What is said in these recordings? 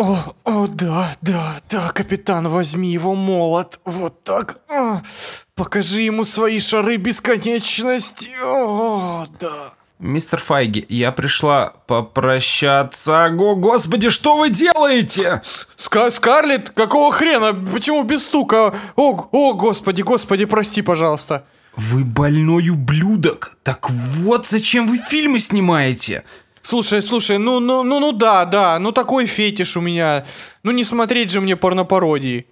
О, о, да, да, да, капитан, возьми его молот. Вот так. А, покажи ему свои шары бесконечности. О, да. Мистер Файги, я пришла попрощаться. Го, господи, что вы делаете? Ска Скарлетт, какого хрена? Почему без стука? О, о, господи, господи, прости, пожалуйста. Вы больной ублюдок. Так вот зачем вы фильмы снимаете. Слушай, слушай, ну, ну, ну, ну да, да, ну такой фетиш у меня. Ну не смотреть же мне порнопародии.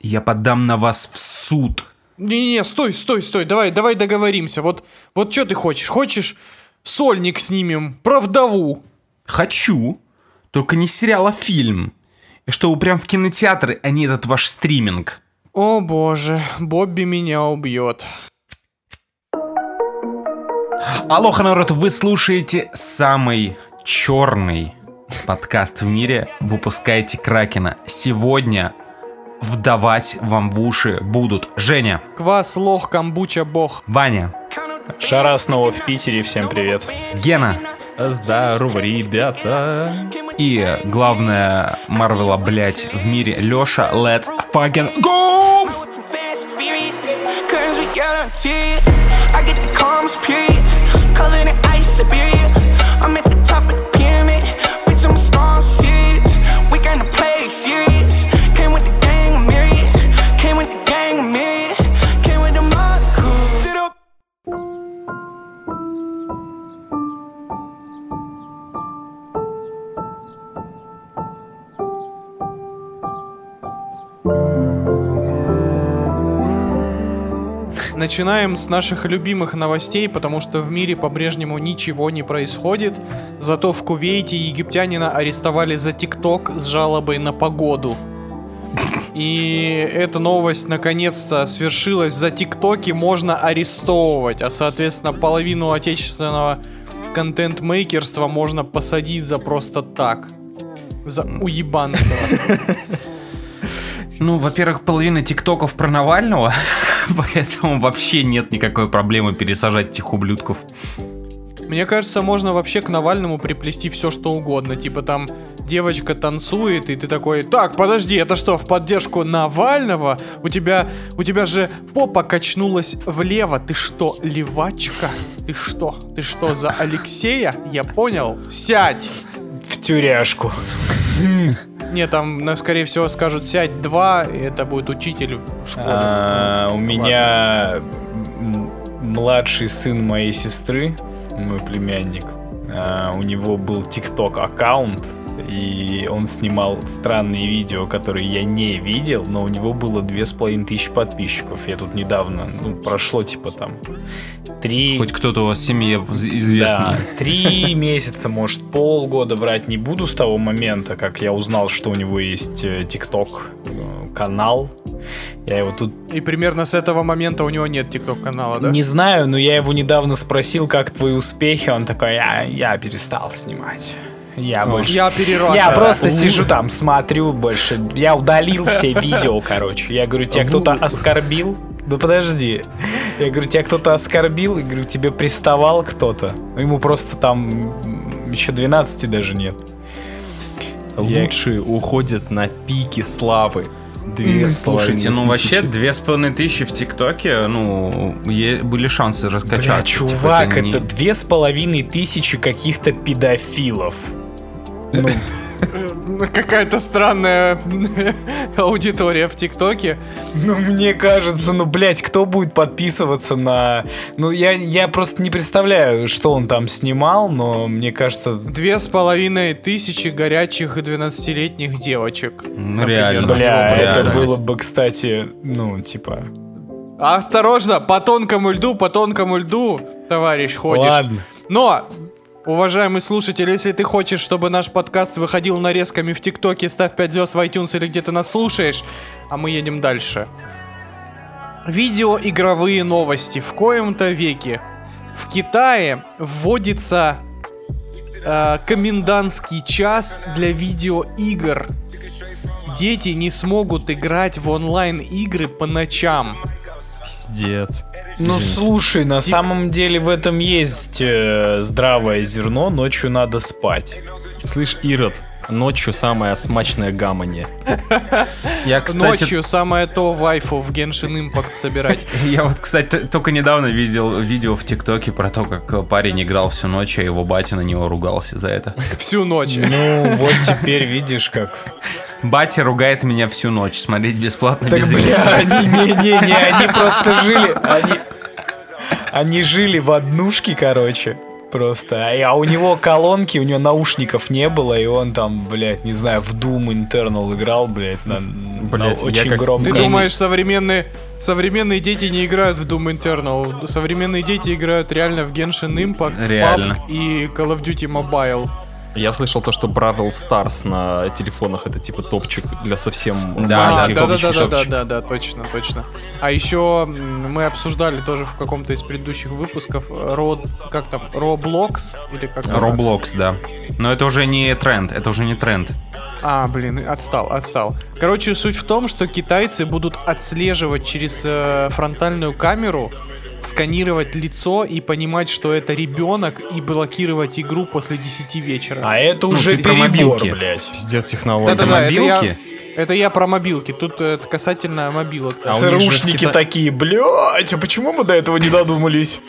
Я подам на вас в суд. Не-не, стой, стой, стой, давай, давай договоримся. Вот, вот что ты хочешь? Хочешь сольник снимем про вдову? Хочу, только не сериал, а фильм. И чтобы прям в кинотеатры, а не этот ваш стриминг. О боже, Бобби меня убьет. Алоха, народ, вы слушаете самый черный подкаст в мире. Выпускаете Кракена. Сегодня вдавать вам в уши будут Женя. Квас, лох, камбуча, бог. Ваня. Шара снова в Питере, всем привет. Гена. Здорово, ребята. И главное Марвела, блять, в мире Лёша. Let's fucking go! I get the calmest period. Covered in ice, Siberia. I'm at the top of the pyramid. Bitch, I'm a star, I'm serious. We gonna play serious. Came with the gang of myriad. Came with the gang of myriad. Came with the monocle. Sit up. Mm. Начинаем с наших любимых новостей, потому что в мире по-прежнему ничего не происходит. Зато в Кувейте египтянина арестовали за ТикТок с жалобой на погоду. И эта новость наконец-то свершилась. За ТикТоки можно арестовывать, а соответственно половину отечественного контент-мейкерства можно посадить за просто так. За уебанство. Ну, во-первых, половина тиктоков про Навального, поэтому вообще нет никакой проблемы пересажать этих ублюдков. Мне кажется, можно вообще к Навальному приплести все, что угодно. Типа там девочка танцует, и ты такой, так, подожди, это что, в поддержку Навального? У тебя, у тебя же попа качнулась влево. Ты что, левачка? Ты что? Ты что, за Алексея? Я понял. Сядь! В тюряшку. Не, там, ну, скорее всего, скажут сядь два, и это будет учитель в школе. А, У меня младший сын моей сестры, мой племянник, а, у него был ТикТок аккаунт, и он снимал странные видео, которые я не видел, но у него было две с половиной тысячи подписчиков. Я тут недавно, ну, прошло типа там три... Хоть кто-то у вас в семье известный. Да, три месяца, может, полгода врать не буду с того момента, как я узнал, что у него есть э, ТикТок э, канал. Я его тут И примерно с этого момента у него нет ТикТок канала, да? не знаю, но я его недавно спросил, как твои успехи. Он такой, я, я перестал снимать. Я больше... Я перерос. Я просто сижу там, смотрю больше. Я удалил все видео, короче. Я говорю, тебя кто-то оскорбил? Да подожди. Я говорю, тебя кто-то оскорбил? Я говорю, тебе приставал кто-то? Ему просто там еще 12 даже нет. Я- Лучшие уходят на пике славы. Две Слушайте, ну вообще две с половиной тысячи в ТикТоке, ну, е- были шансы Бля, раскачаться. Типа, чувак, не- это две с половиной тысячи каких-то педофилов. Ну, Какая-то странная аудитория в ТикТоке. Ну, мне кажется, ну, блядь, кто будет подписываться на... Ну, я, я просто не представляю, что он там снимал, но мне кажется... Две с половиной тысячи горячих 12-летних девочек. Ну, реально. Бля, это реально. было бы, кстати, ну, типа... Осторожно, по тонкому льду, по тонкому льду, товарищ, ходишь. Ладно. Но, уважаемый слушатель, если ты хочешь, чтобы наш подкаст выходил нарезками в ТикТоке, ставь 5 звезд в iTunes или где ты нас слушаешь, а мы едем дальше. Видеоигровые новости в коем-то веке. В Китае вводится э, комендантский час для видеоигр. Дети не смогут играть в онлайн-игры по ночам. Пиздец. Ну, слушай, на самом деле в этом есть э, здравое зерно, ночью надо спать. Слышь, Ирод, Ночью самая смачная гамония. Я, кстати, Ночью самое то вайфу в Genshin Impact собирать. я вот, кстати, только недавно видел видео в ТикТоке про то, как парень играл всю ночь, а его батя на него ругался за это. Всю ночь. Ну, вот теперь видишь как. Батя ругает меня всю ночь, смотреть бесплатно Так, без регистрации. не-не-не, они просто жили, они, они жили в однушке, короче, просто. А, а у него колонки, у него наушников не было, и он там, блядь, не знаю, в Doom Internal играл, блядь, на, на Блядь, я очень как- громко. Ты думаешь, современные современные дети не играют в Doom Eternal? Современные дети играют реально в Genshin Impact, в Реально. PUBG и Call of Duty Mobile. Я слышал то, что Бравл Старс на телефонах это типа топчик для совсем Да, маленьких да, да, да, да, да, да, да, точно, точно. А еще мы обсуждали тоже в каком-то из предыдущих выпусков Род, как там, Roblox или как это? Roblox, да. Но это уже не тренд, это уже не тренд. А, блин, отстал, отстал. Короче, суть в том, что китайцы будут отслеживать через э, фронтальную камеру, сканировать лицо и понимать, что это ребенок, и блокировать игру после 10 вечера. А это Ну, уже про перебор, мобилки. блядь. Пиздец технологий. Да-да-да, это я, мобилки? это я про мобилки. Тут э, это касательно мобилок. А ЦРУшники Кита- такие, блядь, а почему мы до этого не додумались?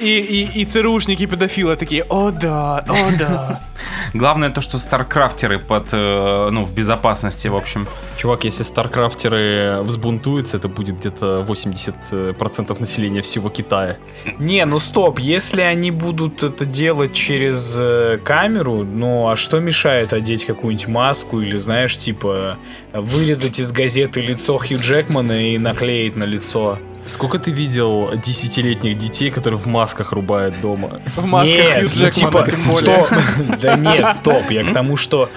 И, и, и ЦРУшники педофилы такие, о да, о да. Главное то, что старкрафтеры под, э, ну, в безопасности, в общем. Чувак, если старкрафтеры взбунтуются, это будет где-то 80% населения всего Китая. Не, ну стоп, если они будут это делать через э, камеру, ну а что мешает одеть какую-нибудь маску или, знаешь, типа вырезать из газеты лицо Хью Джекмана и наклеить на лицо? Сколько ты видел десятилетних детей, которые в масках рубают дома? В масках Нет, Хью ну, Джекмана, типа, тем более. стоп. Да нет, стоп, я к тому, что...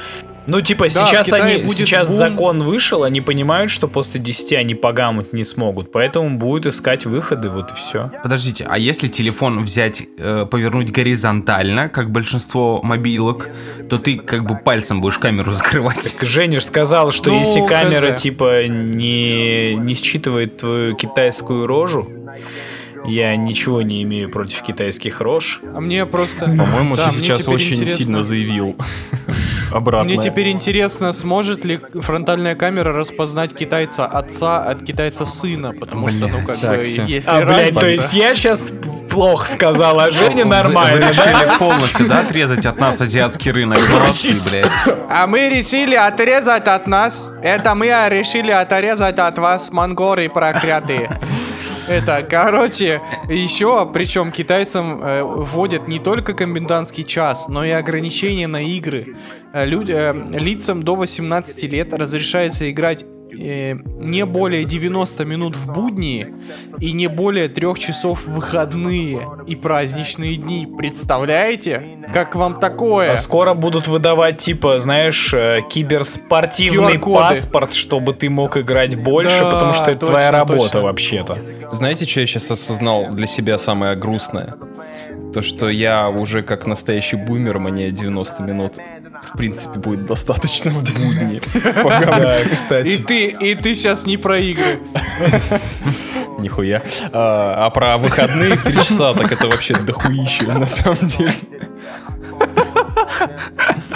Ну, типа, Да, сейчас они, будет сейчас бум. закон вышел, они понимают, что после 10 они погамать не смогут, поэтому будут искать выходы, вот и все. Подождите, а если телефон взять, э, повернуть горизонтально, как большинство мобилок, то ты как бы пальцем будешь камеру закрывать. Женя ж сказал, что Ну, если камера хз. типа не, не считывает твою китайскую рожу, я ничего не имею против китайских рож. А мне просто... По-моему, Да, ты сейчас очень интересно- сильно заявил. Обратно. Мне теперь интересно, сможет ли фронтальная камера распознать китайца отца от китайца сына, потому что, ну, как бы, если А, блядь, разница- то есть я сейчас плохо сказал, а Женя нормально, Вы решили полностью, да, отрезать от нас азиатский рынок? Молодцы, блядь. А мы решили отрезать от нас. Это мы решили отрезать от вас, монгоры проклятые. Это, короче, еще, причем китайцам э, вводят не только комендантский час, но и ограничения на игры. Э, люд- э, лицам до 18 лет разрешается играть э, не более 90 минут в будни и не более трех часов в выходные и праздничные дни. Представляете? Как вам такое? А скоро будут выдавать, типа, знаешь, э, киберспортивный QR-коды. паспорт, чтобы ты мог играть больше, Да, потому что это точно, твоя работа точно. вообще-то. Знаете, что я сейчас осознал для себя самое грустное? То, что я уже как настоящий бумер, мне 90 минут в принципе будет достаточно в будни. И кстати. ты, и ты сейчас не про игры. Нихуя. А, а про выходные в 3 часа, так это вообще дохуище на самом деле.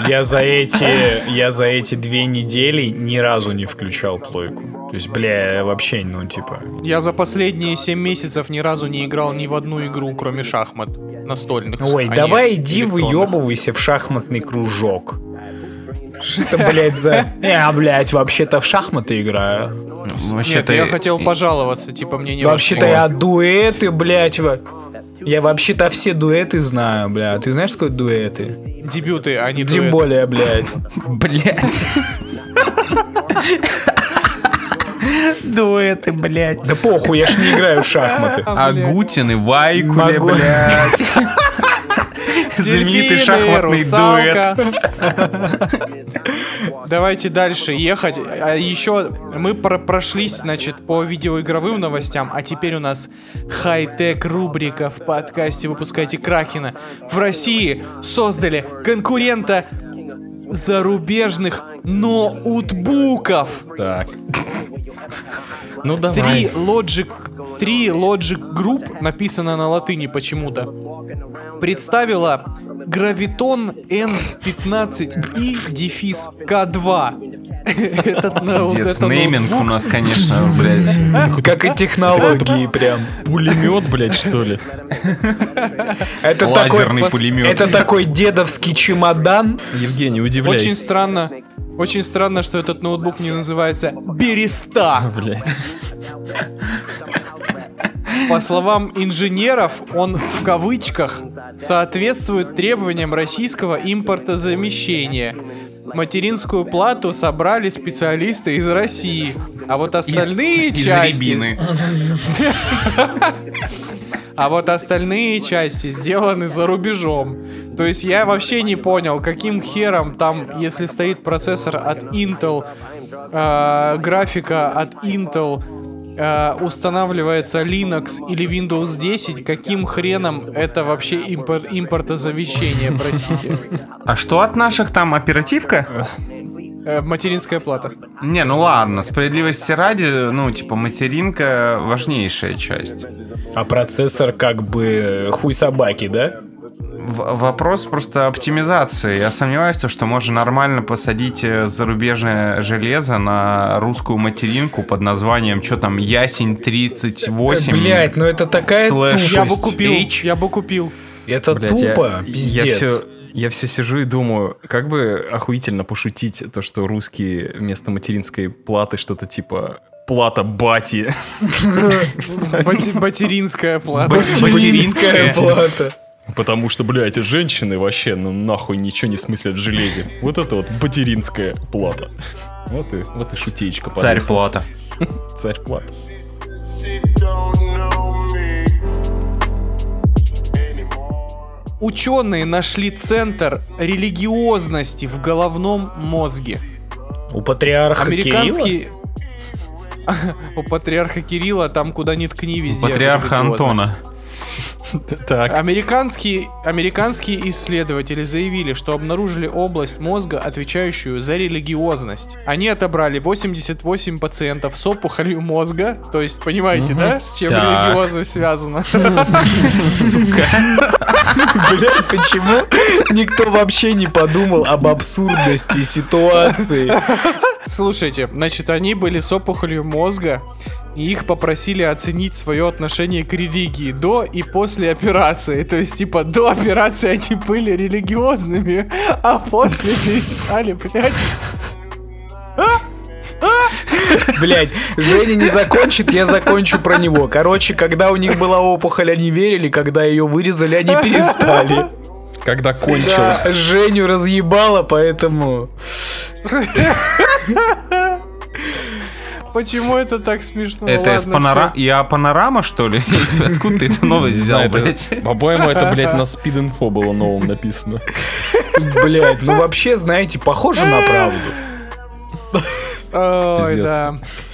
Я за эти, я за эти две недели ни разу не включал плойку. То есть, бля, вообще, ну, типа... Я за последние 7 месяцев ни разу не играл ни в одну игру, кроме шахмат настольных. Ой, а давай иди выебывайся в шахматный кружок. Что это, блядь, за... Я, блядь, вообще-то в шахматы играю. Нет, Вообще-то я хотел пожаловаться, типа мне не Вообще-то я дуэты, блядь, во- Я вообще-то все дуэты знаю, бля. Ты знаешь, что такое дуэты? Дебюты, а не Тем дуэты. более, блядь. Блядь. Дуэты, блядь. Да похуй, я ж не играю в шахматы. Агутин и Вайкуле, Могу. блядь. Знаменитый шахматный дуэт. Давайте дальше ехать. А еще мы про- прошлись, значит, по видеоигровым новостям, а теперь у нас хай-тек рубрика в подкасте «Выпускайте Кракена». В России создали конкурента зарубежных ноутбуков. Так. Ну Три давай. Logic, три Logic Group, написано на латыни почему-то, представила Гравитон N15i дефис К2. Этот ноут, Пиздец, это нейминг у нас, конечно, блядь. Как и технологии прям. Пулемет, блядь, что ли? Это Лазерный такой, пулемет. это такой дедовский чемодан. Евгений, удивляй. Очень странно. Очень странно, что этот ноутбук не называется Береста. Блядь. По словам инженеров, он в кавычках соответствует требованиям российского импортозамещения. Материнскую плату собрали специалисты из России, а вот остальные из, части, Из а вот остальные части сделаны за рубежом. То есть я вообще не понял, каким хером там, если стоит процессор от Intel, э, графика от Intel, э, устанавливается Linux или Windows 10, каким хреном это вообще импор- импортозавещение, простите. А что от наших там оперативка? Э, материнская плата. Не, ну ладно, справедливости ради, ну, типа, материнка важнейшая часть. А процессор как бы хуй собаки, да? Вопрос просто оптимизации. Я сомневаюсь, то, что можно нормально посадить э, зарубежное железо на русскую материнку под названием, что там, Ясень 38. Блять, ну это такая Слэш. тупость. Я бы купил, H. я бы купил. Это Блядь, я- тупо, я, пиздец. все, я все сижу и думаю, как бы охуительно пошутить то, что русские вместо материнской платы что-то типа плата бати. Бати- Материнская плата. Материнская плата. Потому что, блядь, женщины вообще, ну нахуй ничего не смыслят в железе. Вот это вот материнская плата. Вот и, вот и шутеечка. Царь плата. Царь плата. Ученые нашли центр религиозности в головном мозге. У патриарха Кирилла? Американский... У патриарха Кирилла там куда ни ткни везде. Патриарха религиозность. Антона. Так, Американские, американские исследователи заявили, что обнаружили область мозга, отвечающую за религиозность. Они отобрали 88 пациентов с опухолью мозга, то есть понимаете, да, с чем Так. религиозность связана? Блядь, почему никто вообще не подумал об абсурдности ситуации? Слушайте, значит, они были с опухолью мозга, и их попросили оценить свое отношение к религии до и после операции. То есть, типа, до операции они были религиозными, а после перестали, блядь. Блять, Женя не закончит, я закончу про него. Короче, когда у них была опухоль, они верили, когда ее вырезали, они перестали. когда кончил. Да, Женю разъебало, поэтому... Почему это так смешно? Это из Ладно, панора... всё. Я панорама, что ли? Откуда ты это новость взял, блядь? это- По-моему, это, блядь, на спид-инфо было новым написано. Блять, ну вообще, знаете, похоже на правду. Ой, Пиздец.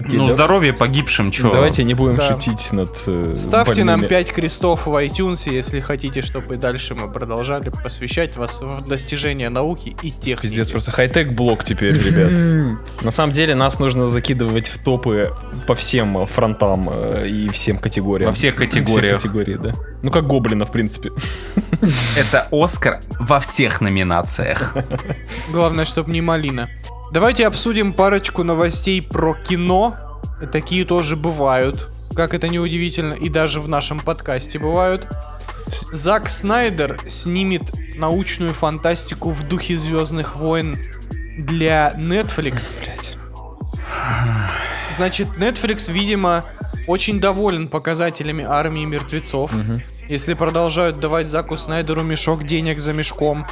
Да. Ну, да- здоровье погибшим, чё? Давайте не будем Да. шутить над э, Ставьте нам больными. 5 крестов в iTunes, если хотите, чтобы и дальше мы продолжали посвящать вас в достижения науки и техники. Пиздец, просто хай-тек блок теперь, ребят. На самом деле нас нужно закидывать в топы по всем э, фронтам э, и всем категориям. Во всех Все категориях. категории, да. Ну как гоблина, в принципе. Это Оскар во всех номинациях. Главное, чтобы не малина. Давайте обсудим парочку новостей про кино. Такие тоже бывают. Как это неудивительно, и даже в нашем подкасте бывают. Зак Снайдер снимет научную фантастику в духе Звездных войн для Netflix. Значит, Netflix, видимо, очень доволен показателями армии мертвецов. Если продолжают давать Заку Снайдеру мешок денег за мешком.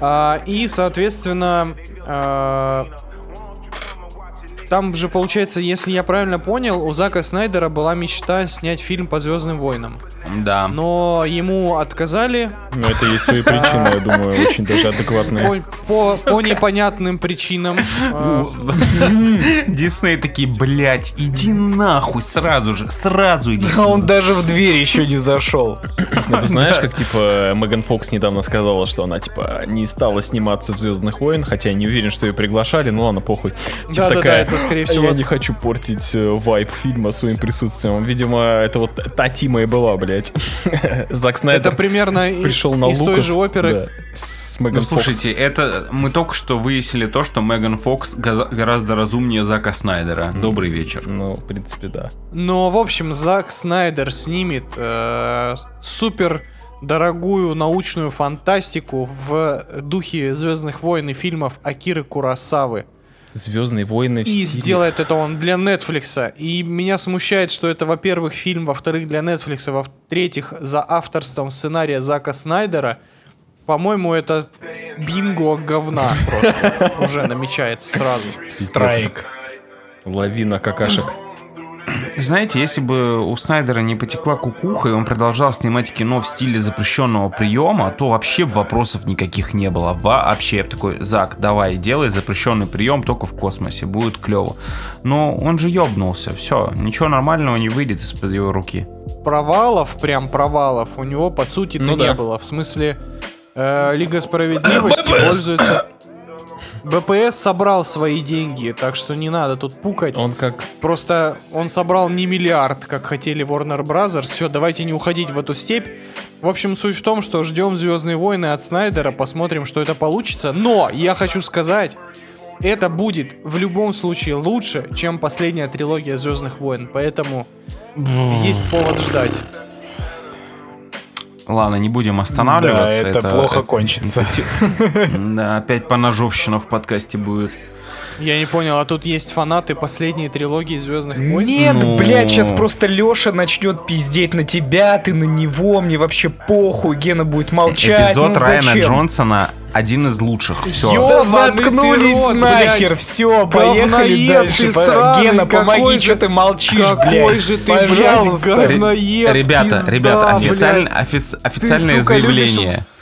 А, и, соответственно, а, там же, получается, если я правильно понял, у Зака Снайдера была мечта снять фильм по Звездным войнам. Да. Но ему отказали Но это есть свои причины, я думаю, очень даже адекватные. по, по- по непонятным причинам. Дисней такие, блядь, иди нахуй сразу же, сразу иди. А он даже в дверь еще не зашел. Ну, ты знаешь, как, типа, Меган Фокс недавно сказала, что она, типа, не стала сниматься в «Звездных войн», хотя я не уверен, что ее приглашали, но ладно, похуй. Типа такая, это скорее А всего... Я не хочу портить э, вайб фильма своим присутствием. Видимо, это вот та Тима и была, блядь. Зак Это Снайдер примерно и- пришел на из той Лукас, же оперы. да, с Ну, Меган Фокс. слушайте, это мы только что выяснили то, что Меган Фокс гораздо разумнее Зака Снайдера. Добрый вечер. Ну, в принципе, да. Но, в общем, Зак Снайдер снимет э, супер дорогую научную фантастику в духе Звездных войн и фильмов Акиры Курасавы. Звездные войны в И стиле- сделает это он для Netflix. И меня смущает, что это, во-первых, фильм, во-вторых, для Netflix, во-третьих, за авторством сценария Зака Снайдера. По-моему, это бинго говна просто уже намечается сразу. Страйк. Лавина какашек. Знаете, если бы у Снайдера не потекла кукуха, и он продолжал снимать кино в стиле запрещенного приема, то вообще бы вопросов никаких не было. Вообще. Я бы такой, Зак, давай, делай запрещенный прием только в космосе, будет клево. Но он же ёбнулся, все, ничего нормального не выйдет из-под его руки. провалов, прям провалов, у него по сути-то Ну не да. было. В смысле, э, Лига справедливости пользуется. БПС собрал свои деньги, так что не надо тут пукать. Он как... Просто он собрал не миллиард, как хотели Warner Brothers. Все, давайте не уходить в эту степь. В общем, суть в том, что ждем Звездные войны от Снайдера, посмотрим, что это получится. Но я хочу сказать, это будет в любом случае лучше, чем последняя трилогия Звездных войн. Поэтому есть повод ждать. Ладно, не будем Да, останавливаться. это плохо кончится. Да, опять поножовщина в подкасте будет. Я не понял, а тут есть фанаты последней трилогии Звездных войн? Нет, Ну. блядь, сейчас просто Леша начнет пиздеть на тебя, ты на него, мне вообще похуй, Гена будет молчать. Эпизод ну Райана зачем? Джонсона один из лучших. Все. Ё- Да заткнулись рот, нахер, все, поехали дальше. сраный, Гена, помоги, какой что ты молчишь, Какой блядь. же ты, блядь, говноед, Ребята, пизда, ребята, официаль- блядь. офиц- Ты, официальное сука, любишь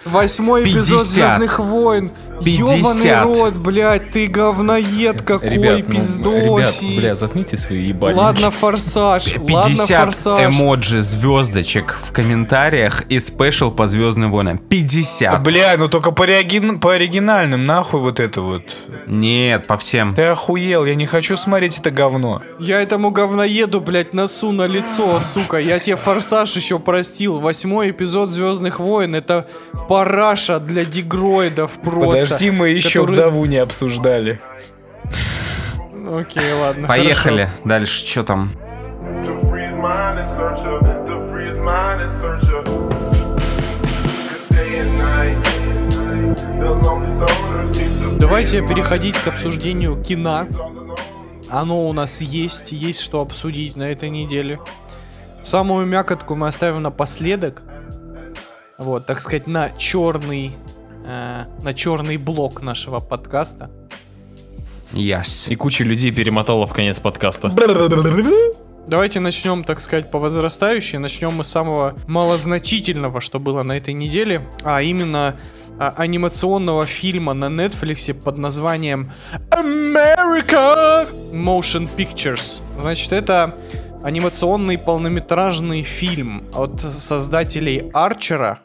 Восьмой эпизод 50. Звездных войн. 50. Ёбаный рот, блядь, ты говноед какой, Ребят, ну, ребят, бля, заткните свои ебальники. Ладно, форсаж, ладно, 50 форсаж. эмоджи звездочек в комментариях и спешл по Звездным войнам. 50. Бля, ну только по, оригин- по оригинальным, нахуй вот это вот. Нет, по всем. Ты охуел, я не хочу смотреть это говно. Я этому говноеду, блядь, носу на лицо, сука. Я тебе форсаж еще простил. Восьмой эпизод Звездных войн это параша для дигроидов просто. Подожди, мы еще который- вдову не обсуждали. Окей, ладно. Поехали. Дальше, что там? Давайте переходить к обсуждению кино. Оно у нас есть, есть что обсудить на этой неделе. Самую мякотку мы оставим напоследок. Вот, так сказать, на черный, э, на черный блок нашего подкаста. Яс. И куча людей перемотала в конец подкаста. Давайте начнем, так сказать, по возрастающей. Начнем мы с самого малозначительного, что было на этой неделе, а именно а, анимационного фильма на Netflix под названием America Motion Pictures. Значит, это анимационный полнометражный фильм от создателей Арчера,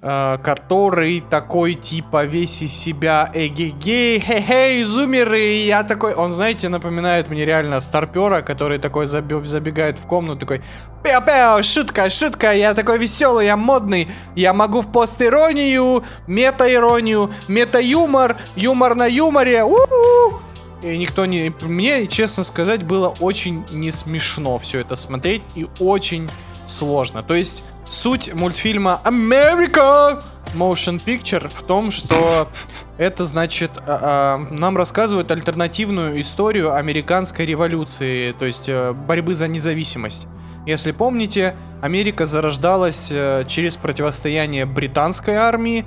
который такой типа весь из себя эгегей, хе-хей, зумеры, и я такой, он, знаете, напоминает мне реально старпера, который такой забе- забегает в комнату, такой, пяу-пяу, шутка, шутка, я такой веселый, я модный, я могу в пост-иронию, мета-иронию, мета-юмор, юмор на юморе, у-у-у». И никто не... Мне, честно сказать, было очень не смешно все это смотреть и очень сложно. То есть суть мультфильма America Motion Picture в том, что это значит а, а, нам рассказывают альтернативную историю американской революции, то есть э, борьбы за независимость. Если помните, Америка зарождалась э, через противостояние британской армии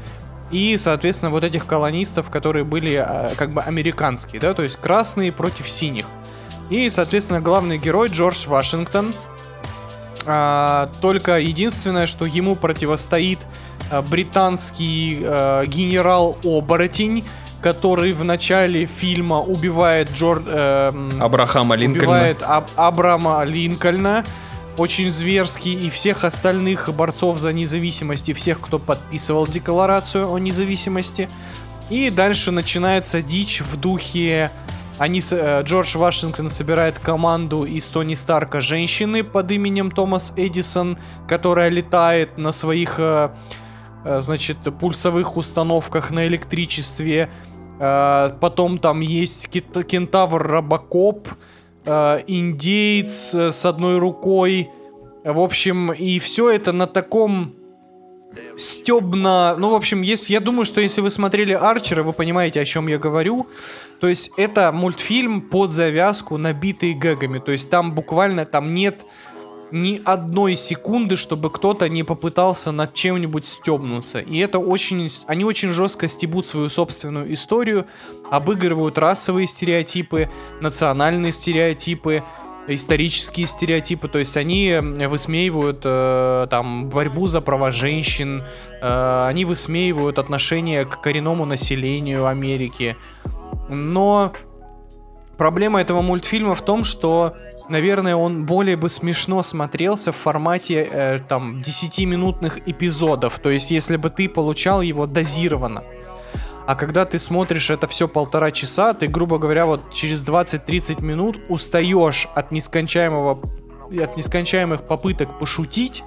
и, соответственно, вот этих колонистов, которые были э, как бы американские, да, то есть красные против синих. И, соответственно, главный герой Джордж Вашингтон. А, только единственное, что ему противостоит а, британский а, генерал-оборотень, который в начале фильма убивает Джорд... эм, Абрахама Линкольна. убивает Аб- Абрама Линкольна очень зверский и всех остальных борцов за независимость и всех, кто подписывал декларацию о независимости. И дальше начинается дичь в духе они, э, Джордж Вашингтон собирает команду из Тони Старка женщины под именем Томас Эдисон, которая летает на своих, э, э, значит, пульсовых установках на электричестве. Потом там есть кентавр Робокоп, индеец с одной рукой. В общем, и все это на таком стебно. Ну, в общем, если, я думаю, что если вы смотрели Арчера, вы понимаете, о чем я говорю. То есть это мультфильм под завязку, набитый гэгами. То есть там буквально там нет ни одной секунды, чтобы кто-то не попытался над чем-нибудь стебнуться. И это очень... Они очень жестко стебут свою собственную историю, обыгрывают расовые стереотипы, национальные стереотипы, исторические стереотипы, то есть они высмеивают э, там борьбу за права женщин, э, они высмеивают отношение к коренному населению Америки. Но проблема этого мультфильма в том, что, наверное, он более бы смешно смотрелся в формате э, там 10-минутных эпизодов. То есть, если бы ты получал его дозированно. А когда ты смотришь это все полтора часа, ты, грубо говоря, вот через 20-30 минут устаешь от нескончаемого от нескончаемых попыток пошутить,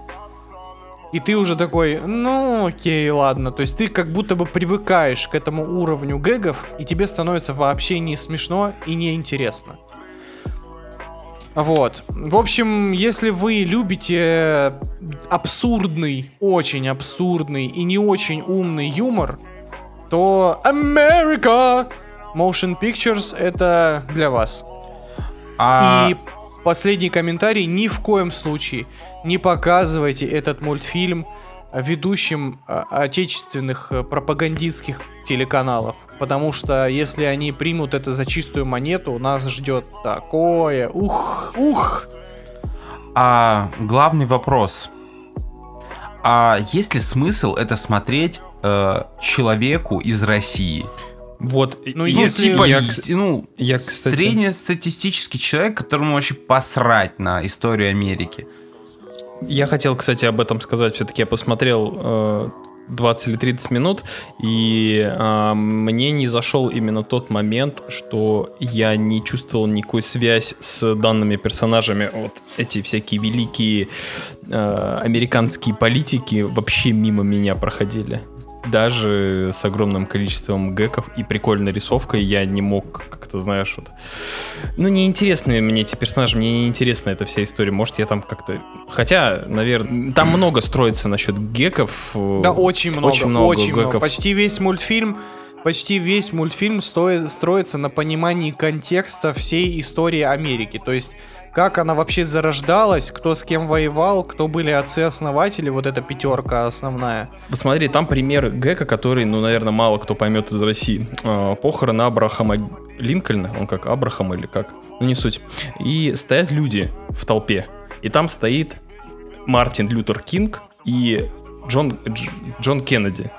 и ты уже такой, ну окей, ладно. То есть ты как будто бы привыкаешь к этому уровню гэгов, и тебе становится вообще не смешно и не интересно. Вот. В общем, если вы любите абсурдный, очень абсурдный и не очень умный юмор, то America Motion Pictures это для вас. А, И последний комментарий. Ни в коем случае не показывайте этот мультфильм ведущим а, отечественных э, пропагандистских телеканалов. Потому что если они примут это за чистую монету, нас ждет такое. Ух, ух. а главный вопрос. А есть ли смысл это смотреть э, человеку из России? Вот, Ну, и- Ну, Если- типа, я, ну, я, кстати, среднестатистический человек, которому вообще посрать на историю Америки. Я хотел, кстати, об этом сказать. Все-таки я посмотрел э, 20 или 30 минут, и э, мне не зашел именно тот момент, что я не чувствовал никакой связь с данными персонажами. Вот эти всякие великие э, американские политики вообще мимо меня проходили. Даже с огромным количеством гэков и прикольной рисовкой я не мог как-то, знаешь, вот... Ну, неинтересны мне эти персонажи, мне не интересна эта вся история. Может, я там как-то... Хотя, наверное, там много строится насчет геков. э, Да, очень много, очень много. гэков. Почти весь мультфильм, почти весь мультфильм стоит, строится на понимании контекста всей истории Америки. То есть, как она вообще зарождалась, кто с кем воевал, кто были отцы-основатели, вот эта пятерка основная. Посмотри, там пример Гека, который, ну, наверное, мало кто поймет из России. Э, Похороны Абрахама Линкольна, он как Абрахам или как, ну не суть. И стоят люди в толпе. И там стоит Мартин Лютер Кинг и Джон, Дж- Джон Кеннеди.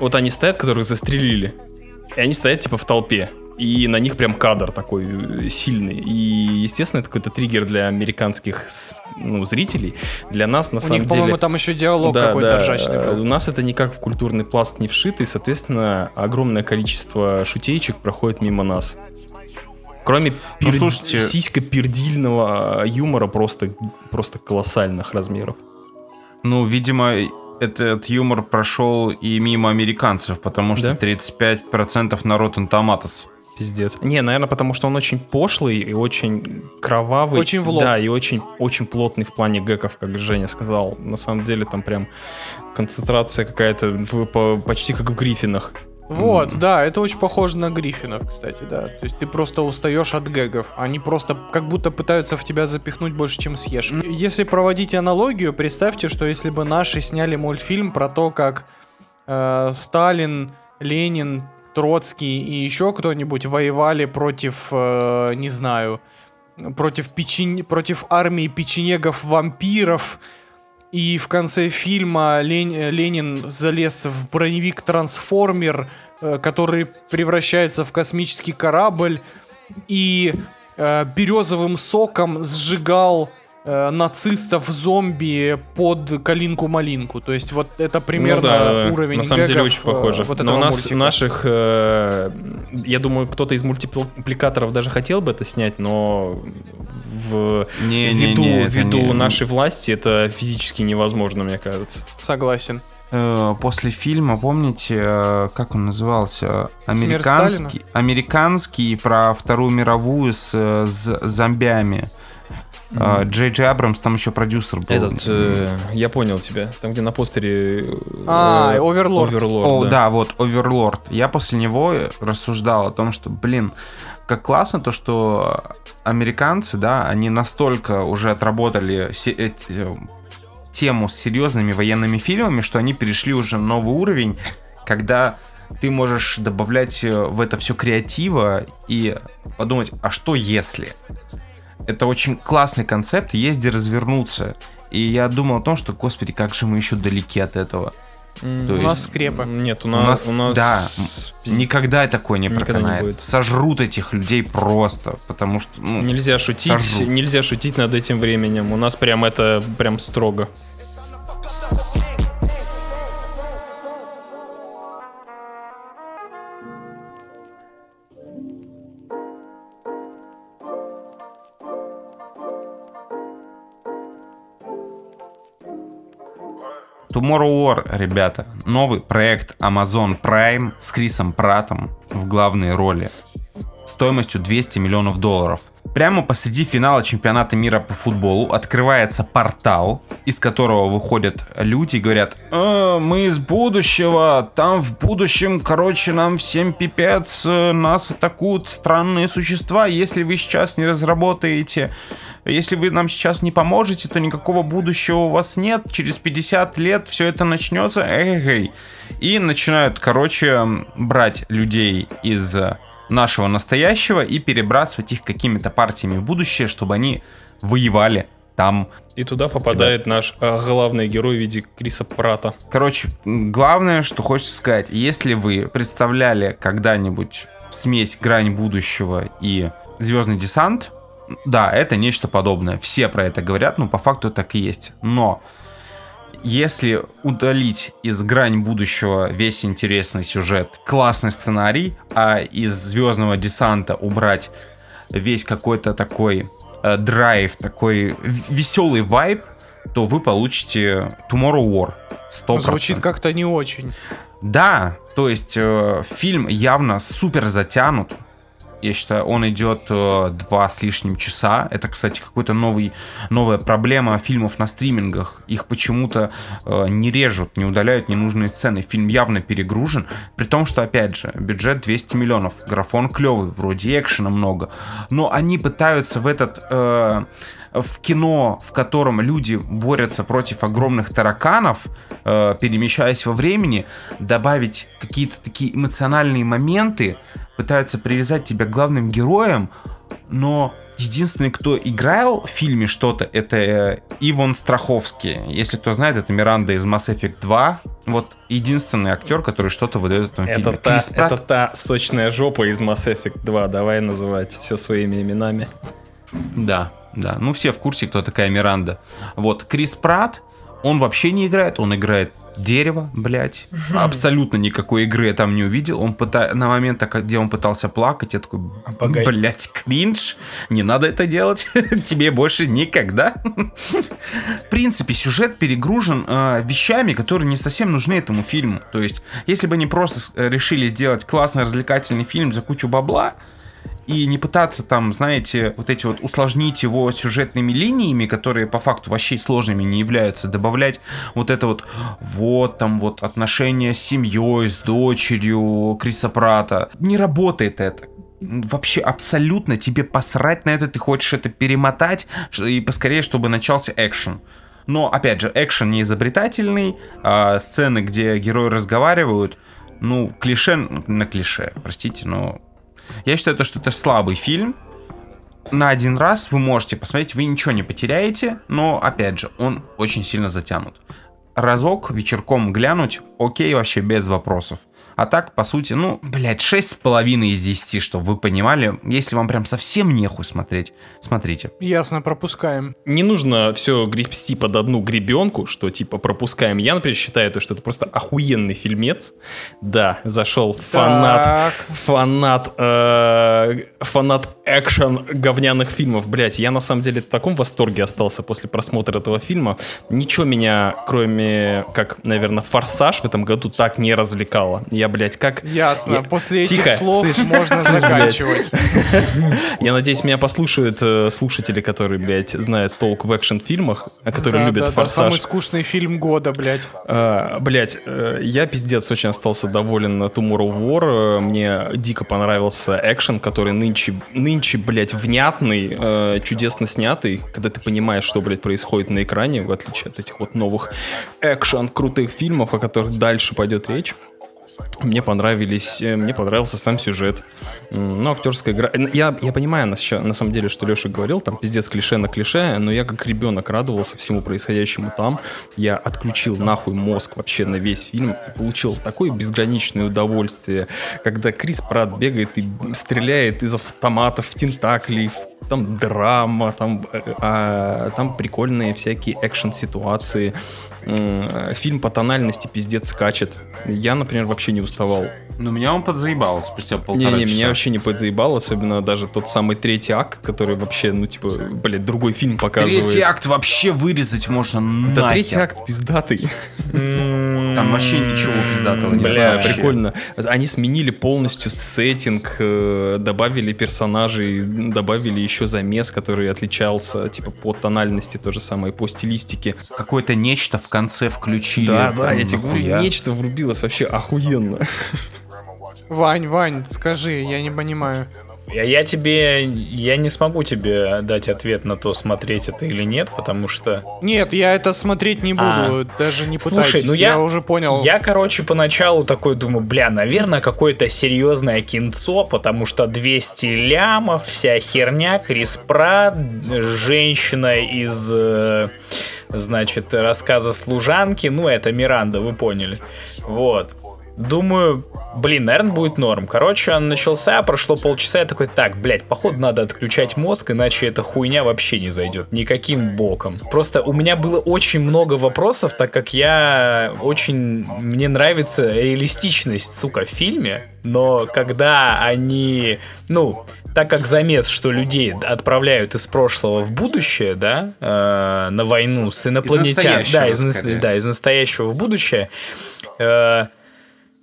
Вот они стоят, которых застрелили. И они стоят типа в толпе. И на них прям кадр такой э, сильный. И, естественно, это какой-то триггер для американских ну, зрителей. Для нас, на У самом них, деле... по-моему, там еще диалог какой-то ржачный Э, был. У нас это никак в культурный пласт не вшито, и, соответственно, огромное количество шутеечек проходит мимо нас. Кроме Ну, пер... слушайте- сисько-пердильного юмора просто, просто колоссальных размеров. Ну, видимо, этот юмор прошел и мимо американцев, потому что Да? 35% на Rotten Tomatoes. Пиздец. Не, наверное, потому что он очень пошлый и очень кровавый. Очень в лоб. Да, и очень, очень плотный в плане гэков, как Женя сказал. На самом деле там прям концентрация какая-то почти как в Гриффинах. Вот, да, это очень похоже на Гриффинов, кстати, да. То есть ты просто устаешь от гэгов. Они просто как будто пытаются в тебя запихнуть больше, чем съешь. Если проводить аналогию, представьте, что если бы наши сняли мультфильм про то, как э, Сталин, Ленин, Троцкий и еще кто-нибудь воевали против, э, не знаю, против, печень... против армии печенегов-вампиров, и в конце фильма Лен- Ленин залез в броневик-трансформер, э, который превращается в космический корабль, и э, березовым соком сжигал э, нацистов-зомби под калинку-малинку. То есть вот это примерно Ну да, уровень на самом деле очень э, похоже. Вот Но у нас мультика. наших, э, я думаю, кто-то из мультипликаторов даже хотел бы это снять, но в Не-не-не, ввиду, это ввиду не- нашей власти это физически невозможно, мне кажется. Согласен. Э, после фильма, помните, э, как он назывался? Американский, американский про Вторую мировую с, э, с зомбями. Э, Джей Джей Абрамс там еще продюсер был. Этот, э, я понял тебя. Там, где на постере... э, А, э, Оверлорд. Оверлорд, О, да. да. вот, Оверлорд. Я после него рассуждал о том, что, блин, как классно то, что американцы, да, они настолько уже отработали се- эти, э, тему с серьезными военными фильмами, что они перешли уже на новый уровень, когда ты можешь добавлять э, в это все креатива и подумать, а что если? Это очень классный концепт, есть где развернуться. И я думал о том, что, господи, как же мы еще далеки от этого. То У есть- нас скрепы. Нет, у у нас... у нас да, никогда такое не Никогда не проканает. будет. Сожрут этих людей просто, потому что... ну, Нельзя шутить, Сожрут. нельзя шутить над этим временем. У нас прям это прям строго. Tomorrow War, ребята, новый проект Amazon Prime с Крисом Пратом в главной роли. Стоимостью 200 миллионов долларов. Прямо посреди финала чемпионата мира по футболу открывается портал, из которого выходят люди и говорят, «А, мы из будущего, там в будущем, короче, нам всем пипец, э, нас атакуют странные существа, если вы сейчас не разработаете, если вы нам сейчас не поможете, то никакого будущего у вас нет, через 50 лет все это начнется, эй, и начинают, короче, брать людей из э, нашего настоящего и перебрасывать их какими-то партиями в будущее, чтобы они воевали там. И туда попадает наш э, главный герой в виде Криса Прата. Короче, главное, что хочется сказать, если вы представляли когда-нибудь смесь грань будущего и звездный десант, да, это нечто подобное. Все про это говорят, но по факту так и есть. Но если удалить из грань будущего весь интересный сюжет, классный сценарий, а из звездного десанта убрать весь какой-то такой э, драйв, такой веселый вайб, то вы получите Tomorrow War. 100%. Звучит как-то не очень. Да, то есть э, фильм явно супер затянут. Я считаю, он идет э, два с лишним часа. Это, кстати, какой-то новый, новая проблема фильмов на стримингах. Их почему-то э, не режут, не удаляют ненужные сцены. Фильм явно перегружен. При том, что, опять же, бюджет 200 миллионов. Графон клевый, вроде экшена много. Но они пытаются в этот... э, в кино, в котором люди борются против огромных тараканов, э, перемещаясь во времени, добавить какие-то такие эмоциональные моменты, пытаются привязать тебя к главным героям, но единственный, кто играл в фильме что-то, это э, Иван Страховский. Если кто знает, это Миранда из Mass Effect 2. Вот единственный актер, который что-то выдает в этом Это фильме. та, Пратт- это та сочная жопа из Mass Effect 2. Давай называть все своими именами. Да, да. Ну, все в курсе, кто такая Миранда. Вот, Крис Пратт, он вообще не играет, он играет дерево, блядь. Абсолютно никакой игры я там не увидел. Он пыта... На момент, где он пытался плакать, я такой, блядь, кринж, не надо это делать. Тебе больше никогда. В принципе, сюжет перегружен э, вещами, которые не совсем нужны этому фильму. То есть, если бы они просто э, решили сделать классный развлекательный фильм за кучу бабла, и не пытаться там, знаете, вот эти вот усложнить его сюжетными линиями, которые по факту вообще сложными не являются, добавлять вот это вот, вот там вот отношения с семьей, с дочерью Криса Прата. Не работает это. Вообще абсолютно тебе посрать на это, ты хочешь это перемотать и поскорее, чтобы начался экшен. Но, опять же, экшен не изобретательный, а сцены, где герои разговаривают, ну, клише на клише, простите, но я считаю, то, что это слабый фильм. На один раз вы можете посмотреть, вы ничего не потеряете, но, опять же, он очень сильно затянут. разок вечерком глянуть, окей, вообще без вопросов. А так, по сути, ну, блядь, 6,5 из 10, чтобы вы понимали. Если вам прям совсем нехуй смотреть, смотрите. Ясно, пропускаем. Не нужно все гребсти под одну гребенку, что типа пропускаем. Я, например, считаю, то, что это просто охуенный фильмец. Да, зашел фанат, Так. фанат, э, фанат экшен говняных фильмов. Блять, я на самом деле в таком восторге остался после просмотра этого фильма. Ничего меня, кроме, как, наверное, «Форсаж» в этом году так не развлекало. Я, блядь, как... Ясно. Я- После этих Тихо, слов слышь, можно слышь, блядь. заканчивать. Я надеюсь, меня послушают э, слушатели, которые, блядь, знают толк в экшн-фильмах, а которые любят «Форсаж». самый скучный фильм года, блядь. А, блять, э, я пиздец очень остался доволен Tomorrow War. Э, Мне дико понравился экшен, который нынче, нынче, блять, внятный, чудесно снятый, когда ты понимаешь, что, блядь, происходит на экране, в отличие от этих вот новых экшен крутых фильмов, о которых дальше пойдет речь. Мне понравились, э, мне понравился сам сюжет. М, Ну, актерская игра. Я, я понимаю, на, на самом деле, что Леша говорил, там пиздец клише на клише, но я как ребенок радовался всему происходящему там. Я отключил нахуй мозг вообще на весь фильм и получил такое безграничное удовольствие, когда Крис Пратт бегает и стреляет из автоматов, тентаклей, там драма, там, э, а, там прикольные всякие экшен-ситуации. М, Фильм по тональности пиздец скачет. Я, например, вообще не уставал. Но меня он подзаебал спустя полтора Не-не, часа. меня вообще не подзаебал, особенно даже тот самый третий акт, который вообще, ну, типа, блядь, другой фильм показывает. Третий акт вообще вырезать можно Да нахер. третий акт пиздатый. Там вообще ничего пиздатого не Бля, вообще. прикольно. Они сменили полностью сеттинг, э, добавили персонажей, добавили еще замес, который отличался, типа, по тональности, то же самое, по стилистике. Какое-то нечто в конце включили. Да, да, я тебе говорю, нечто врубилось вообще охуенно. Вань, Вань, скажи, я не понимаю. Я, я тебе, я не смогу тебе дать ответ на то, смотреть это или нет, потому что Нет, я это смотреть не буду, А. даже не Слушай, пытайтесь. ну я- уже понял. Я, короче, поначалу такой думаю, бля, наверное, какое-то серьезное кинцо, потому что 200 лямов, вся херня, Крис Пратт, женщина из, э, значит, рассказа служанки, ну, это Миранда, вы поняли. Вот. Думаю, блин, наверное, будет норм. Короче, он начался, прошло полчаса, я такой, так, блядь, походу надо отключать мозг, иначе эта хуйня вообще не зайдет никаким боком. Просто у меня было очень много вопросов, так как я очень... Мне нравится реалистичность, сука, в фильме, но когда они... Ну, так как замес, что людей отправляют из прошлого в будущее, да, э, на войну с инопланетянами, да, из, скорее. да, из настоящего в будущее, э,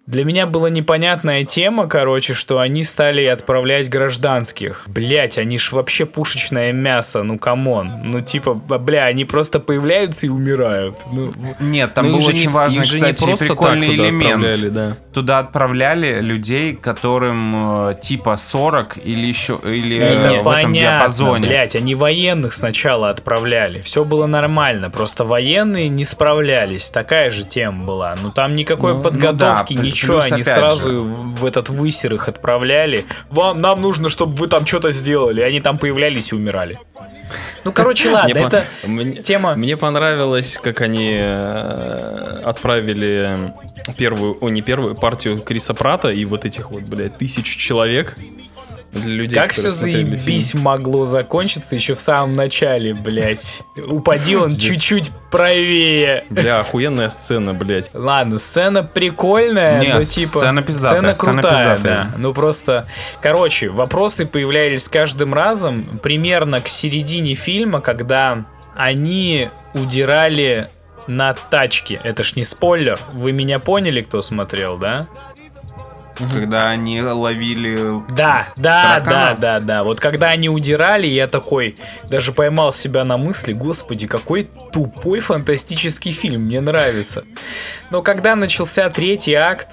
для меня была непонятная тема, короче, что они стали отправлять гражданских. Блять, они ж вообще пушечное мясо, ну come on. Ну типа, бля, они просто появляются и умирают. Ну, Нет, там Ну, был очень не- важный, не кстати, просто так прикольный туда элемент. отправляли, да. Туда отправляли людей, которым э, типа 40 или еще или это э, в этом диапазоне. блять, они военных сначала отправляли. Все было нормально, просто военные не справлялись. Такая же тема была. Ну там никакой Ну, подготовки, ну да, плюс они сразу же. в этот высер их отправляли. Вам, нам нужно, чтобы вы там что-то сделали. Они там появлялись и умирали. Ну, короче, ладно, Мне это по- мне- тема... Мне понравилось, как они э, отправили первую, о, не первую, партию Криса Прата и вот этих вот, блядь, тысяч человек для людей, Как все смотрели фильм. заебись могло закончиться еще в самом начале, блять. Упади он чуть-чуть правее. Бля, охуенная сцена, блядь. Ладно, сцена прикольная, Не, но типа... сцена пиздатая, Сцена сцена крутая, пиздатая. да. Ну просто... Короче, вопросы появлялись с каждым разом. Примерно к середине фильма, когда они удирали на тачке. Это ж не спойлер. Вы меня поняли, кто смотрел, да? Когда они ловили... Да, да, да, Таракана? да, да. Вот когда они удирали, я такой даже поймал себя на мысли, господи, какой тупой фантастический фильм, мне нравится. Но когда начался третий акт,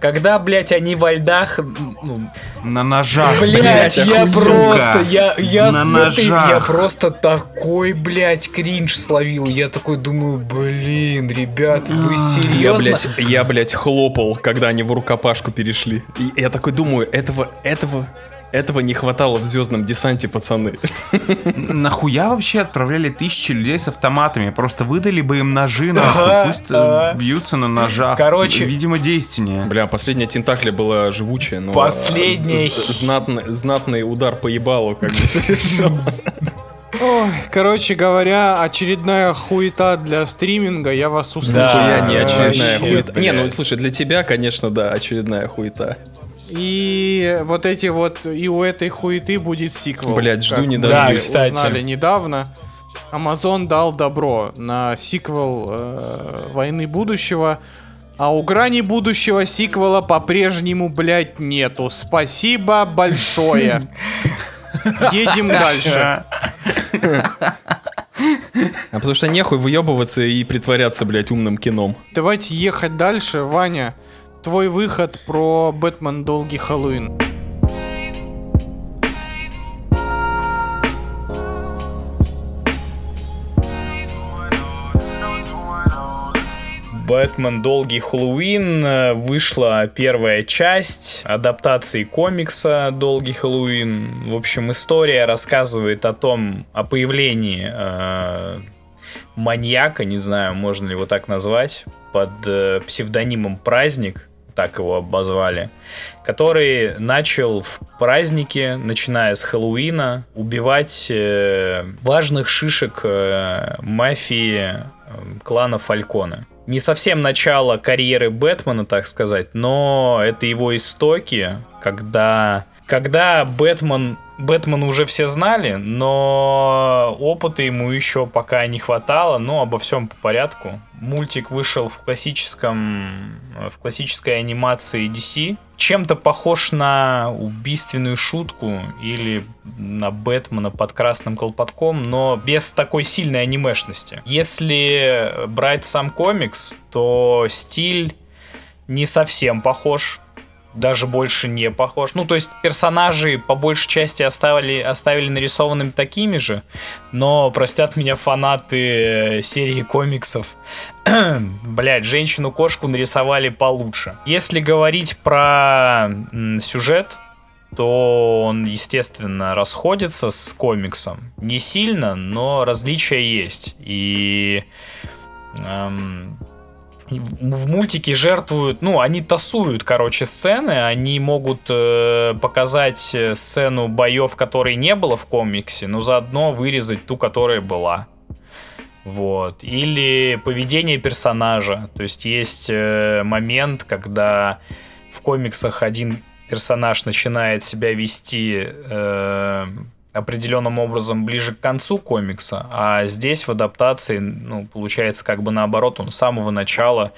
когда, блядь, они во льдах, ну, На ножах, блядь, я сука. просто, я, я на с этой, я ножах. просто такой, блядь, кринж словил. Я такой думаю, блин, ребят, вы Я, серьезно? блядь, я, блядь, хлопал, когда они в рукопашку перешли. И я такой думаю, этого, этого, Этого не хватало в звездном десанте, пацаны. Нахуя вообще отправляли тысячи людей с автоматами? Просто выдали бы им ножи, нахуй, пусть э, бьются на ножах. Короче- Видимо, действеннее. Бля, последняя тентакля была живучая, но... Последняя з- з- Знатный, знатный удар по ебалу, как бы. Ой, короче говоря, очередная хуета для стриминга, я вас услышал. Да, Нихуя не очередная хуета. Не, ну слушай, для тебя, конечно, да, очередная хуета. И вот эти вот, и у этой хуеты будет сиквел. Блядь, жду как не дождусь. Да, кстати. узнали недавно. Amazon дал добро на сиквел э, Войны будущего. А у грани будущего сиквела по-прежнему, блядь, нету. Спасибо большое. Едем дальше. А потому что нехуй выебываться и притворяться, блядь, умным кином. Давайте ехать дальше. Ваня, твой выход про Бэтмен Долгий Хэллоуин. Бэтмен Долгий Хэллоуин э, вышла первая часть адаптации комикса Долгий Хэллоуин. В общем, история рассказывает о том, о появлении э, маньяка, не знаю, можно ли его так назвать, под э, псевдонимом Праздник, так его обозвали, который начал в празднике, начиная с Хэллоуина, убивать э, важных шишек э, мафии э, клана Фалькона. Не совсем начало карьеры Бэтмена, так сказать, но это его истоки, когда, когда Бэтмен, Бэтмен уже все знали, но опыта ему еще пока не хватало, но обо всем по порядку. Мультик вышел в классическом, в классической анимации DC, чем-то похож на убийственную шутку или на Бэтмена под красным колпатком, но без такой сильной анимешности. Если брать сам комикс, то стиль не совсем похож, даже больше не похож. Ну, то есть персонажи по большей части оставили, оставили нарисованными такими же, но простят меня фанаты э, серии комиксов. Блять, женщину-кошку нарисовали получше. Если говорить про сюжет, то он, естественно, расходится с комиксом. Не сильно, но различия есть. И эм, в мультике жертвуют, ну, они тасуют, короче, сцены, они могут э, показать э, сцену боев, которой не было в комиксе, но заодно вырезать ту, которая была. Вот. Или поведение персонажа. То есть есть э, момент, когда в комиксах один персонаж начинает себя вести э, определенным образом ближе к концу комикса, а здесь в адаптации, ну, получается как бы наоборот, он с самого начала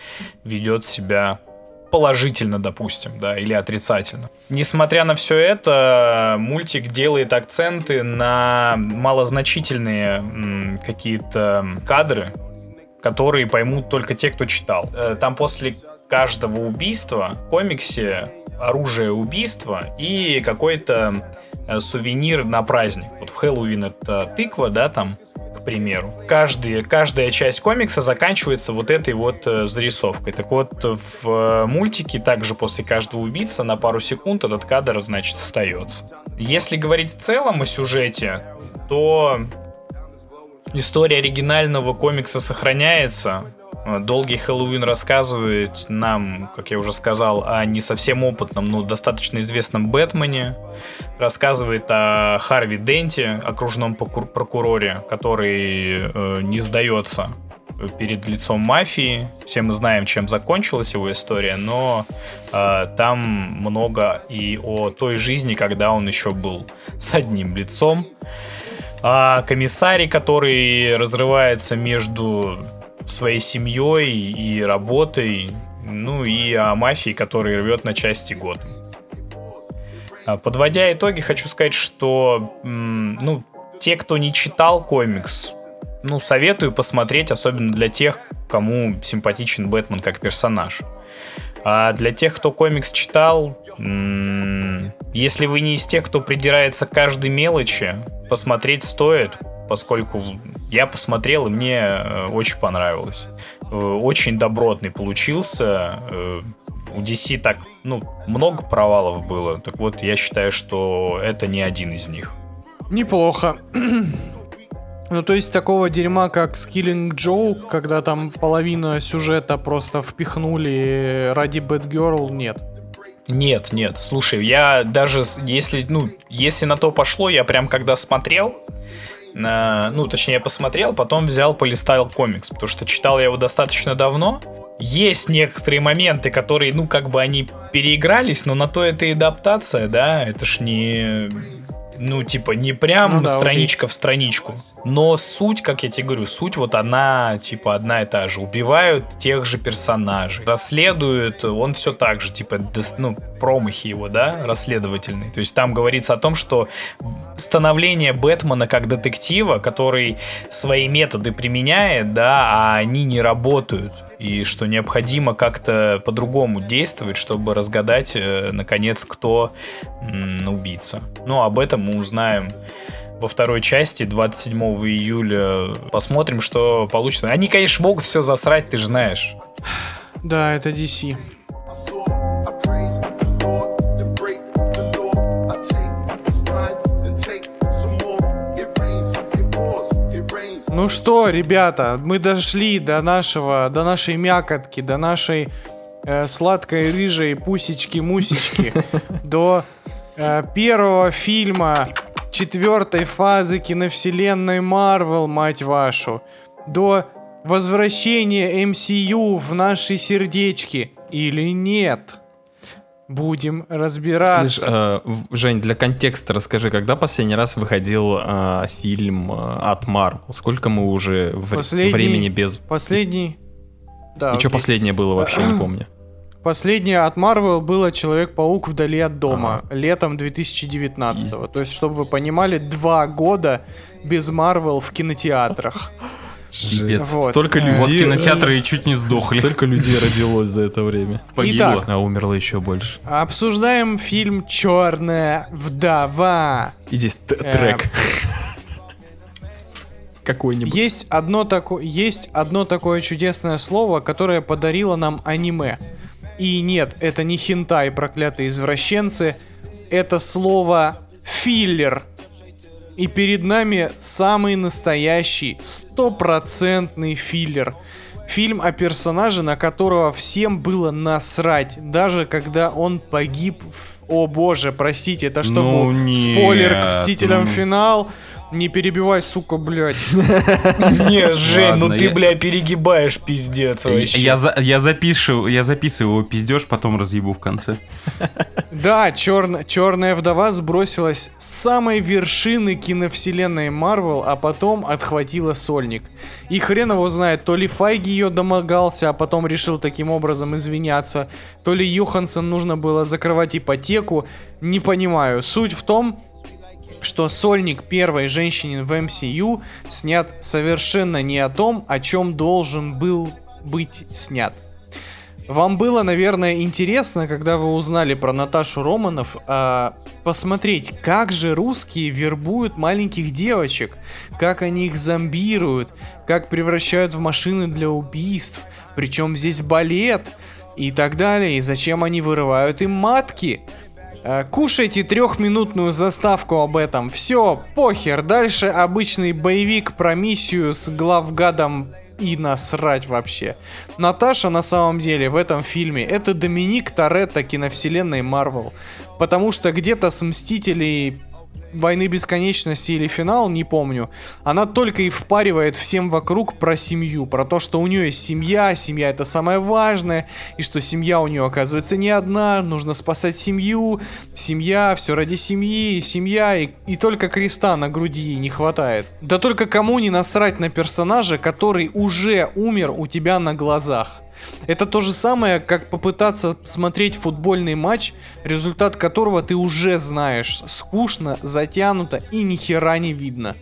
ведет себя положительно, допустим, да, или отрицательно. Несмотря на все это, мультик делает акценты на малозначительные какие-то кадры, которые поймут только те, кто читал. Э, Там после каждого убийства в комиксе оружие убийства и какой-то э, сувенир на праздник. Вот в Хэллоуин это тыква, да, там, к примеру. Каждый, каждая часть комикса заканчивается вот этой вот э, зарисовкой. Так вот, в э, мультике также после каждого убийца на пару секунд этот кадр, значит, остается. Если говорить в целом о сюжете, то история оригинального комикса сохраняется. Э, Долгий Хэллоуин рассказывает нам, как я уже сказал, о не совсем опытном, но достаточно известном Бэтмене. Рассказывает о Харви Денте, окружном прокуроре, который э, не сдается перед лицом мафии. Все мы знаем, чем закончилась его история, но э, там много и о той жизни, когда он еще был с одним лицом. О комиссаре, который разрывается между своей семьей и работой, ну и о мафии, который рвет на части год. А, Подводя итоги, хочу сказать, что ну, те, кто не читал комикс, ну, советую посмотреть, особенно для тех, кому симпатичен Бэтмен как персонаж. А для тех, кто комикс читал, если вы не из тех, кто придирается к каждой мелочи, посмотреть стоит, поскольку я посмотрел, и мне э, очень понравилось. Э, Очень добротный получился. э, у DC так, ну, много провалов было. Так вот, я считаю, что это не один из них. Неплохо. Ну, то есть такого дерьма, как Skilling Joke, когда там половина сюжета просто впихнули ради Bad нет. Нет, нет, слушай, я даже, если, ну, если на то пошло, я прям когда смотрел, ну, точнее, я посмотрел, потом взял, полистал комикс, потому что читал я его достаточно давно. Есть некоторые моменты, которые, ну, как бы они переигрались, но на то это и адаптация, да, это ж не, ну, типа, не прям Ну да, страничка в страничку. Но суть, как я тебе говорю, суть вот она, типа, одна и та же. Убивают тех же персонажей. Расследуют, он все так же, типа, ну, промахи его, да, расследовательные. То есть там говорится о том, что становление Бэтмена как детектива, который свои методы применяет, да, а они не работают. И что необходимо как-то по-другому действовать, чтобы разгадать, э, наконец, кто убийца. Ну, об этом мы узнаем во второй части 27 июля. Посмотрим, что получится. Они, конечно, могут все засрать, ты же знаешь. Да, это DC. Ну что, ребята, мы дошли до нашего, до нашей мякотки, до нашей э, сладкой рыжей пусечки-мусечки, до э, первого фильма четвертой фазы киновселенной Марвел, мать вашу, до возвращения MCU в наши сердечки или нет. Будем разбираться. Слышь, э, в- Жень, для контекста расскажи, когда последний раз выходил э, фильм э, от Марвел? Сколько мы уже Последний- времени без... Последний. Да, И что окей. последнее было вообще, не помню. Последнее от Marvel было Человек-паук вдали от дома летом 2019 То есть, чтобы вы понимали, два года без Marvel в кинотеатрах. Пипец. Вот. Столько Э, Вот людей... кинотеатры и чуть не сдохли. Столько людей родилось за это время. Итак. А умерло еще больше. Обсуждаем фильм Черная вдова. И здесь Э, трек. Какой-нибудь. Есть одно, тако... есть одно такое чудесное слово, которое подарило нам аниме. И нет, это не хентай, проклятые извращенцы. Это слово филлер. И перед нами самый настоящий, стопроцентный филлер. Фильм о персонаже, на которого всем было насрать, даже когда он погиб в... О боже, простите, это что Ну был нет, спойлер к Мстителям ну. финал? Не перебивай, сука, блядь. Не, Жень, ну ты, бля, перегибаешь, пиздец вообще. Я, за- я запишу, я записываю его пиздеж, потом разъебу в конце. Да, черн- черная вдова сбросилась с самой вершины киновселенной Марвел, а потом отхватила сольник. И хрен его знает, то ли Файги ее домогался, а потом решил таким образом извиняться, то ли Юхансон нужно было закрывать ипотеку, не понимаю. Суть в том, что сольник первой женщины в MCU снят совершенно не о том, о чем должен был быть снят. Вам было, наверное, интересно, когда вы узнали про Наташу Романов, а, посмотреть, как же русские вербуют маленьких девочек, как они их зомбируют, как превращают в машины для убийств, причем здесь балет и так далее, и зачем они вырывают им матки. Э, Кушайте трехминутную заставку об этом. Все, похер. Дальше обычный боевик про миссию с главгадом и насрать вообще. Наташа на самом деле в этом фильме это Доминик Торетто киновселенной Марвел. Потому что где-то с Мстителей Войны Бесконечности или Финал, не помню, она только и впаривает всем вокруг про семью, про то, что у нее есть семья, семья это самое важное, и что семья у нее оказывается не одна, нужно спасать семью, семья, все ради семьи, семья, и, и только креста на груди не хватает. Да только кому не насрать на персонажа, который уже умер у тебя на глазах. Это то же самое, как попытаться смотреть футбольный матч, результат которого ты уже знаешь. Скучно, затянуто и ни хера не видно.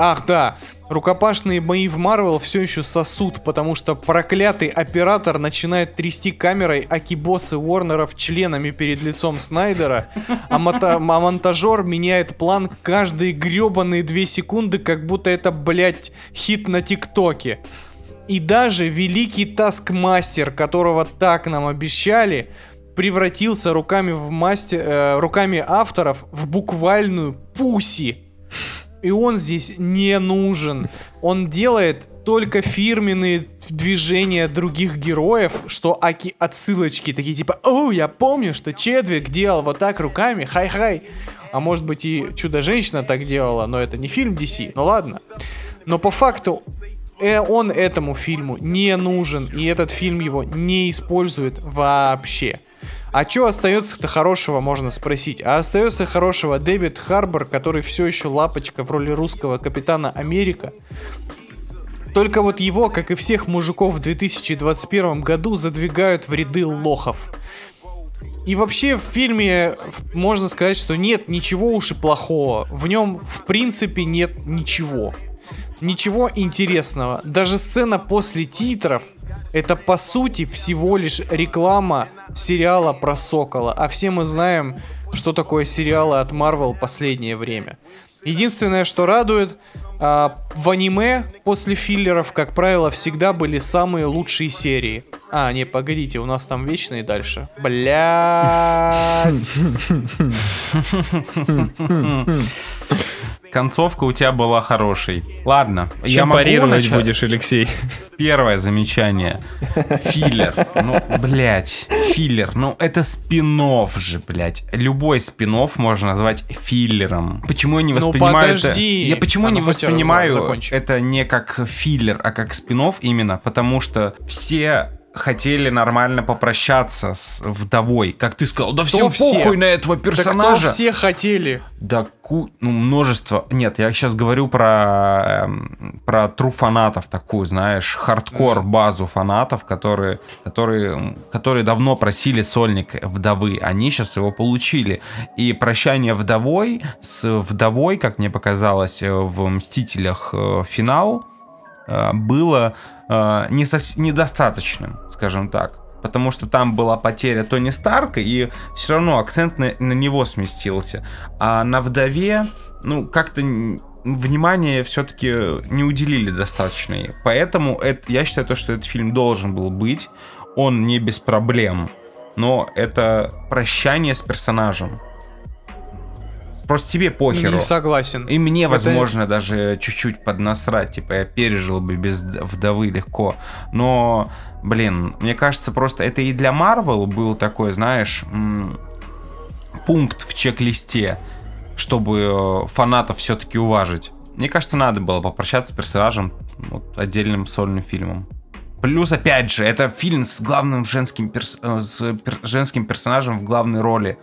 Ах да, рукопашные бои в Марвел все еще сосут, потому что проклятый оператор начинает трясти камерой акибосы Уорнеров членами перед лицом Снайдера, а, мота- а монтажер меняет план каждые гребаные две секунды, как будто это, блядь, хит на ТикТоке. И даже великий таскмастер, которого так нам обещали, превратился руками, в мастер, э, руками авторов в буквальную pussy. И он здесь не нужен. Он делает только фирменные движения других героев, что аки отсылочки такие типа, о, я помню, что Чедвик делал вот так руками, хай-хай. А может быть и Чудо-женщина так делала, но это не фильм DC, ну ладно. Но по факту он этому фильму не нужен, и этот фильм его не использует вообще. А что остается-то хорошего, можно спросить. А остается хорошего Дэвид Харбор, который все еще лапочка в роли русского капитана Америка. Только вот его, как и всех мужиков в 2021 году, задвигают в ряды лохов. И вообще в фильме можно сказать, что нет ничего уж и плохого. В нем в принципе нет ничего. Ничего интересного. Даже сцена после титров это по сути всего лишь реклама сериала про Сокола. А все мы знаем, что такое сериалы от Marvel последнее время. Единственное, что радует, а, в аниме после филлеров, как правило, всегда были самые лучшие серии. А, не, погодите, у нас там вечные дальше. Блядь. Концовка у тебя была хорошей. Ладно, я Чем могу парировать начать? будешь, Алексей? Первое замечание. Филлер. Ну, блядь, филлер. Ну, это спин же, блядь. Любой спин можно назвать филлером. Почему я не Ну, воспринимаю это... подожди. Я почему А, не ну, воспринимаю это не как филлер, а как спин именно? Потому что все хотели нормально попрощаться с вдовой. Как ты сказал, да всем все? похуй на этого Да кто персонажа. все хотели? Да ку... ну, множество. Нет, я сейчас говорю про, эм, про тру фанатов такую, знаешь, хардкор базу фанатов, которые, которые, которые давно просили сольник вдовы. Они сейчас его получили. И прощание вдовой с вдовой, как мне показалось, э, в Мстителях э, финал э, было э, не совс- недостаточным, скажем так. Потому что там была потеря Тони Старка, и все равно акцент на, на него сместился. А на вдове, ну, как-то внимание все-таки не уделили достаточно. Поэтому это, я считаю, то, что этот фильм должен был быть. Он не без проблем. Но это прощание с персонажем. Просто тебе похеру. Не согласен. И мне, Это- возможно, даже чуть-чуть поднасрать. Типа, я пережил бы без вдовы легко. Но, блин, мне кажется, просто это и для Марвел был такой, знаешь, пункт в чек-листе, чтобы э, фанатов все-таки уважить. Мне кажется, надо было попрощаться с персонажем вот, отдельным сольным фильмом. Плюс, опять же, это фильм с главным женским, перс- э, с пер- женским персонажем в главной роли.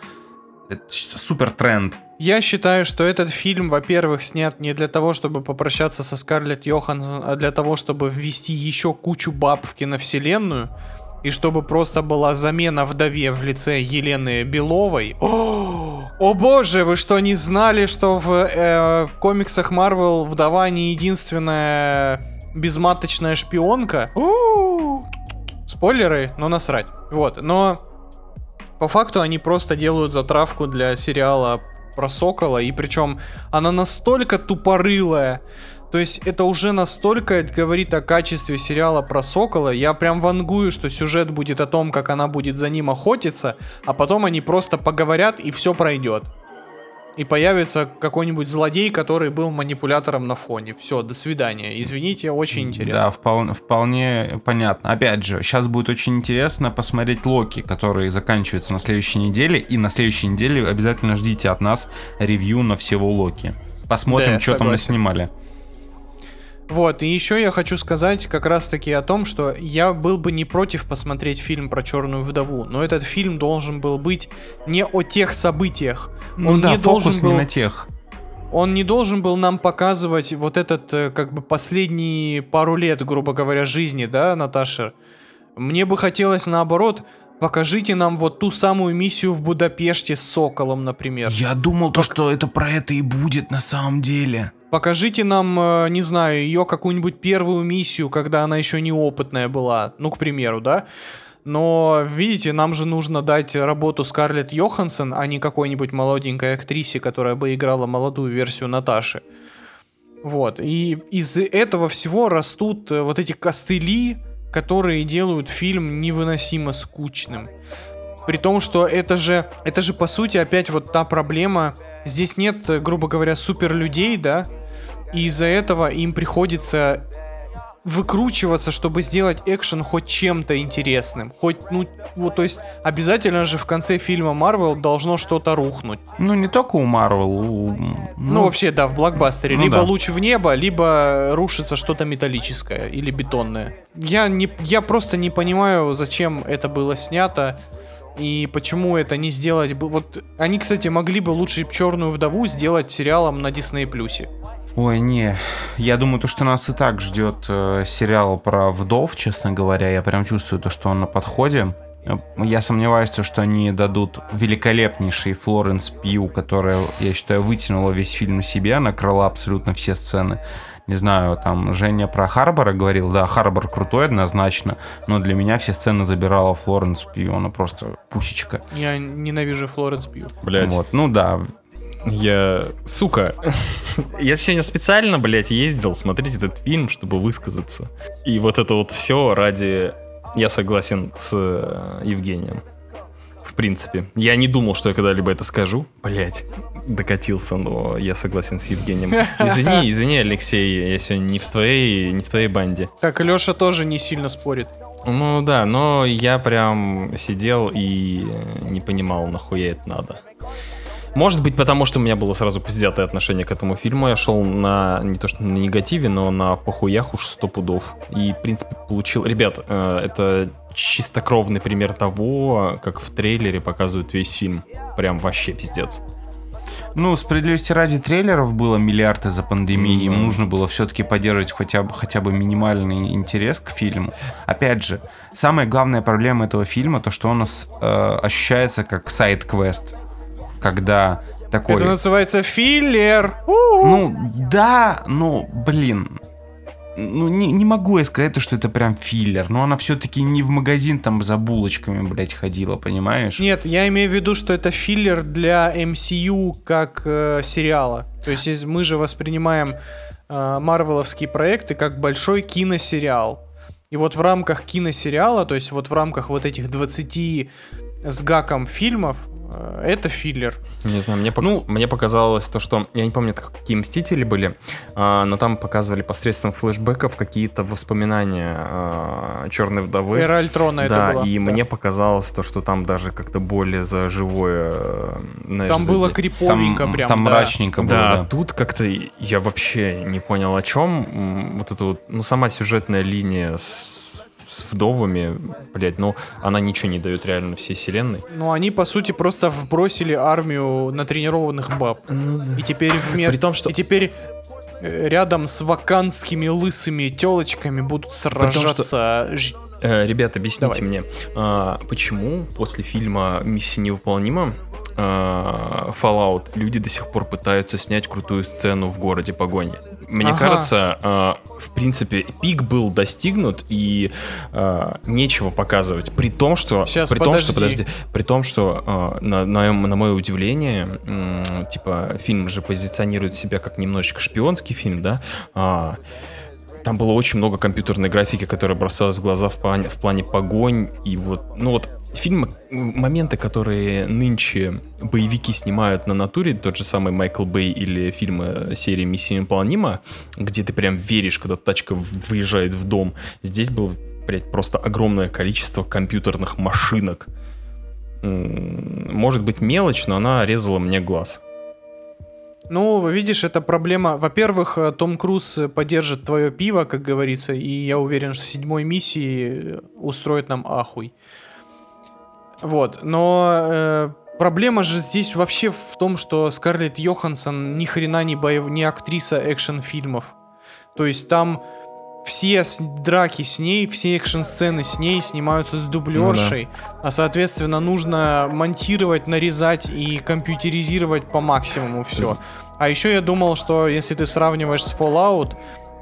Это супер тренд. Я считаю, что этот фильм, во-первых, снят не для того, чтобы попрощаться со Скарлетт Йоханссон, а для того, чтобы ввести еще кучу баб в киновселенную, и чтобы просто была замена вдове в лице Елены Беловой. О, о боже, вы что, не знали, что в э, комиксах Марвел вдова не единственная безматочная шпионка? У, Спойлеры, но насрать. Вот, но по факту они просто делают затравку для сериала про Сокола, и причем она настолько тупорылая, то есть это уже настолько говорит о качестве сериала про Сокола, я прям вангую, что сюжет будет о том, как она будет за ним охотиться, а потом они просто поговорят и все пройдет. И появится какой-нибудь злодей, который был манипулятором на фоне. Все, до свидания. Извините, очень интересно. Да, вполне, вполне понятно. Опять же, сейчас будет очень интересно посмотреть Локи, который заканчивается на следующей неделе. И на следующей неделе обязательно ждите от нас ревью на всего Локи. Посмотрим, Да, что там согласен. наснимали. Вот, и еще я хочу сказать как раз таки о том, что я был бы не против посмотреть фильм про Черную вдову, но этот фильм должен был быть не о тех событиях. Ну Он да, не фокус должен не был, на тех. он не должен был нам показывать вот этот, э, как бы, последние пару лет, грубо говоря, жизни, да, Наташа? Мне бы хотелось наоборот, покажите нам вот ту самую миссию в Будапеште с Соколом, например. Я думал, то, что это про это и будет на самом деле. Покажите нам, э, не знаю, ее какую-нибудь первую миссию, когда она еще неопытная была, ну, к примеру, да? Но, видите, нам же нужно дать работу Скарлетт Йоханссон, а не какой-нибудь молоденькой актрисе, которая бы играла молодую версию Наташи. Вот. И из этого всего растут э, вот эти костыли, которые делают фильм невыносимо скучным. При том, что это же, это же по сути опять вот та проблема. Здесь нет, э, грубо говоря, суперлюдей, да? И из-за этого им приходится выкручиваться, чтобы сделать экшен хоть чем-то интересным. Хоть, ну, вот, то есть, обязательно же в конце фильма Марвел должно что-то рухнуть. Ну, не только у Марвел, у... Ну, вообще, да, в блокбастере. ну либо да. луч в небо, либо рушится что-то металлическое или бетонное. Я, не, я просто не понимаю, зачем это было снято. И почему это не сделать. Вот они, кстати, могли бы лучше Черную вдову сделать сериалом на Дисней Плюсе. Ой, не. Я думаю, то, что нас и так ждет э, сериал про вдов, честно говоря. Я прям чувствую то, что он на подходе. Э, Я сомневаюсь, то, что они дадут великолепнейший Флоренс Пью, которая, я считаю, вытянула весь фильм на себе, накрыла абсолютно все сцены. Не знаю, там Женя про Харбора говорил, да, Харбор крутой однозначно, но для меня все сцены забирала Флоренс Пью, она просто пусечка. Я ненавижу Флоренс Пью. Блять, Вот, ну да, я... Сука. я сегодня специально, блядь, ездил смотреть этот фильм, чтобы высказаться. И вот это вот все ради... Я согласен с э, Евгением. В принципе. Я не думал, что я когда-либо это скажу. Блять, докатился, но я согласен с Евгением. Извини, извини, Алексей, я сегодня не в твоей, не в твоей банде. Так, Леша тоже не сильно спорит. Ну да, но я прям сидел и не понимал, нахуя это надо. Может быть, потому что у меня было сразу пиздятое отношение к этому фильму. Я шел на не то что на негативе, но на похуях уж сто пудов. И, в принципе, получил... Ребят, э, это чистокровный пример того, как в трейлере показывают весь фильм. Прям вообще пиздец. Ну, справедливости ради трейлеров было миллиард из-за пандемии. Им нужно было все-таки поддерживать хотя бы, хотя бы минимальный интерес к фильму. Опять же, самая главная проблема этого фильма, то, что он у нас э, ощущается как сайт-квест. Когда такой... Это называется филлер. Ну, да, но, блин... Ну, не, не могу я сказать, что это прям филлер, но она все-таки не в магазин там за булочками, блядь, ходила, понимаешь? Нет, я имею в виду, что это филлер для MCU как э, сериала. То есть мы же воспринимаем э, марвеловские проекты как большой киносериал. И вот в рамках киносериала, то есть вот в рамках вот этих 20 с гаком фильмов, это филлер. Не знаю, мне, Ну- мне показалось то, что... Я не помню, это какие Мстители были, а, но там показывали посредством флешбеков какие-то воспоминания а, Черной Вдовы. Эра Альтрона это да, была. и да. мне показалось то, что там даже как-то более за живое... э, знаешь, Там было заде- криповенько Там, прям. там да. мрачненько было, Да, да. тут как-то я вообще не понял, о чем. Вот это вот, ну, сама сюжетная линия с, с вдовами, блядь, ну, она ничего не дает реально всей вселенной. Ну, они, по сути, просто вбросили армию натренированных баб. И теперь вместо... При том, что- И теперь э, рядом с ваканскими лысыми телочками будут сражаться... ж- Э, ребят, объясните Давай. мне, а, почему после фильма «Миссия невыполнима» а, Fallout люди до сих пор пытаются снять крутую сцену в городе погони. Мне Ага. кажется, а, в принципе, пик был достигнут и а, нечего показывать. При том, что, Щас, при том, что, подожди. подожди, при том, что а, на, на, на мое удивление, типа фильм же позиционирует себя как немножечко шпионский фильм, да? Там было очень много компьютерной графики, которая бросалась в глаза в плане, в плане погонь. И вот, ну вот, фильмы, моменты, которые нынче боевики снимают на натуре, тот же самый Майкл Бэй или фильмы серии «Миссия невыполнима», где ты прям веришь, когда тачка выезжает в дом. Здесь было, блядь, просто огромное количество компьютерных машинок. Может быть мелочь, но она резала мне глаз. Ну, видишь, это проблема. Во-первых, э, Том Круз э, поддержит твое пиво, как говорится, и я уверен, что седьмой миссии э, устроит нам ахуй. Вот, но э, проблема же здесь вообще в том, что Скарлетт Йоханссон ни хрена не, боев... не актриса экшн-фильмов. То есть там все драки с ней, все экшн-сцены с ней снимаются с дублершей, а соответственно нужно монтировать, нарезать и компьютеризировать по максимуму все. А еще я думал, что если ты сравниваешь с Fallout,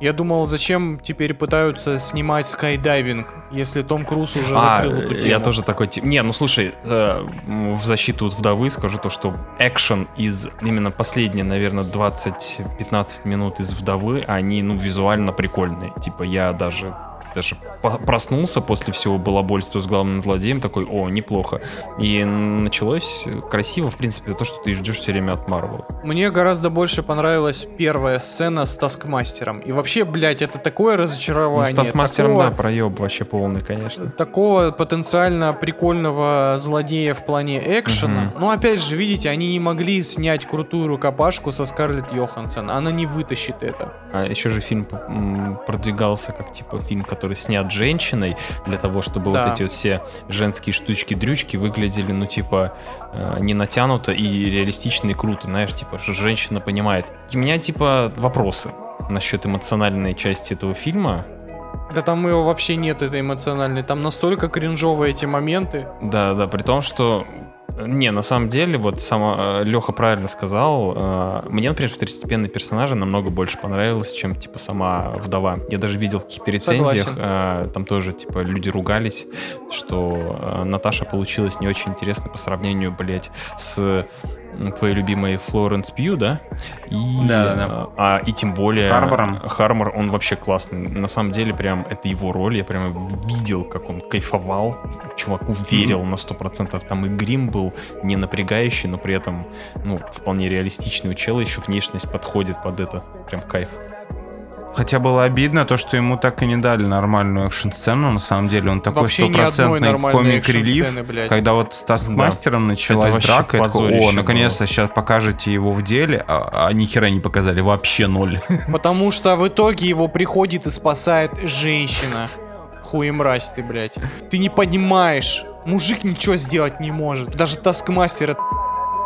Я думал, зачем теперь пытаются снимать скайдайвинг, если Том Круз уже А, закрыл эту тему. я тоже такой тип. Не, ну слушай, э, в защиту вдовы скажу то, что экшен из именно последние, наверное, 20-15 минут из вдовы, они, ну, визуально прикольные. Типа, я даже даже проснулся после всего балабольства с главным злодеем, такой, о, неплохо. И началось красиво, в принципе, то, что ты ждешь все время от Марвел. Мне гораздо больше понравилась первая сцена с Таскмастером. И вообще, блядь, это такое Ну, разочарование. с Тасмастером, такого- да, проеб вообще полный, конечно. такого потенциально прикольного злодея в плане экшена. Ну, опять же, видите, они не могли снять крутую рукопашку со Скарлетт Йоханссон. Она не вытащит это. А еще же фильм продвигался как типа фильм, который снят женщиной, для того, чтобы Да. вот эти вот все женские штучки-дрючки выглядели, ну, типа, э, не натянуто и реалистично и круто, знаешь, типа, что женщина понимает. У меня, типа, вопросы насчет эмоциональной части этого фильма. Да там его вообще нет, этой эмоциональной. Там настолько кринжовые эти моменты. Да, да, при том, что не, на самом деле, вот сама Леха правильно сказал. э, Мне, например, второстепенные персонажи намного больше понравилось, чем типа сама вдова. Я даже видел в каких-то рецензиях, э, там тоже типа люди ругались, что э, Наташа получилась не очень интересно по сравнению, блять, с твоей любимой Флоренс Пью, да? И, Да-да-да. э, А, и тем более... Харбором. Хармор, он вообще классный. На самом деле, прям это его роль. Я прям видел, как он кайфовал. Чуваку верил на 100%. Там и грим был не напрягающий, но при этом, ну, вполне реалистичный у чела. Еще внешность подходит под это. Прям кайф. Хотя было обидно то, что ему так и не дали нормальную экшн-сцену. На самом деле он такой Вообще стопроцентный комик-релив. Когда вот с Таскмастером началась Это драка, я такой, о, наконец-то сейчас покажете его в деле, а, а ни хера не показали, вообще ноль. Потому что в итоге его приходит и спасает женщина. Хуемразь ты, блядь. Ты не понимаешь. Мужик ничего сделать не может. Даже Таскмастер это...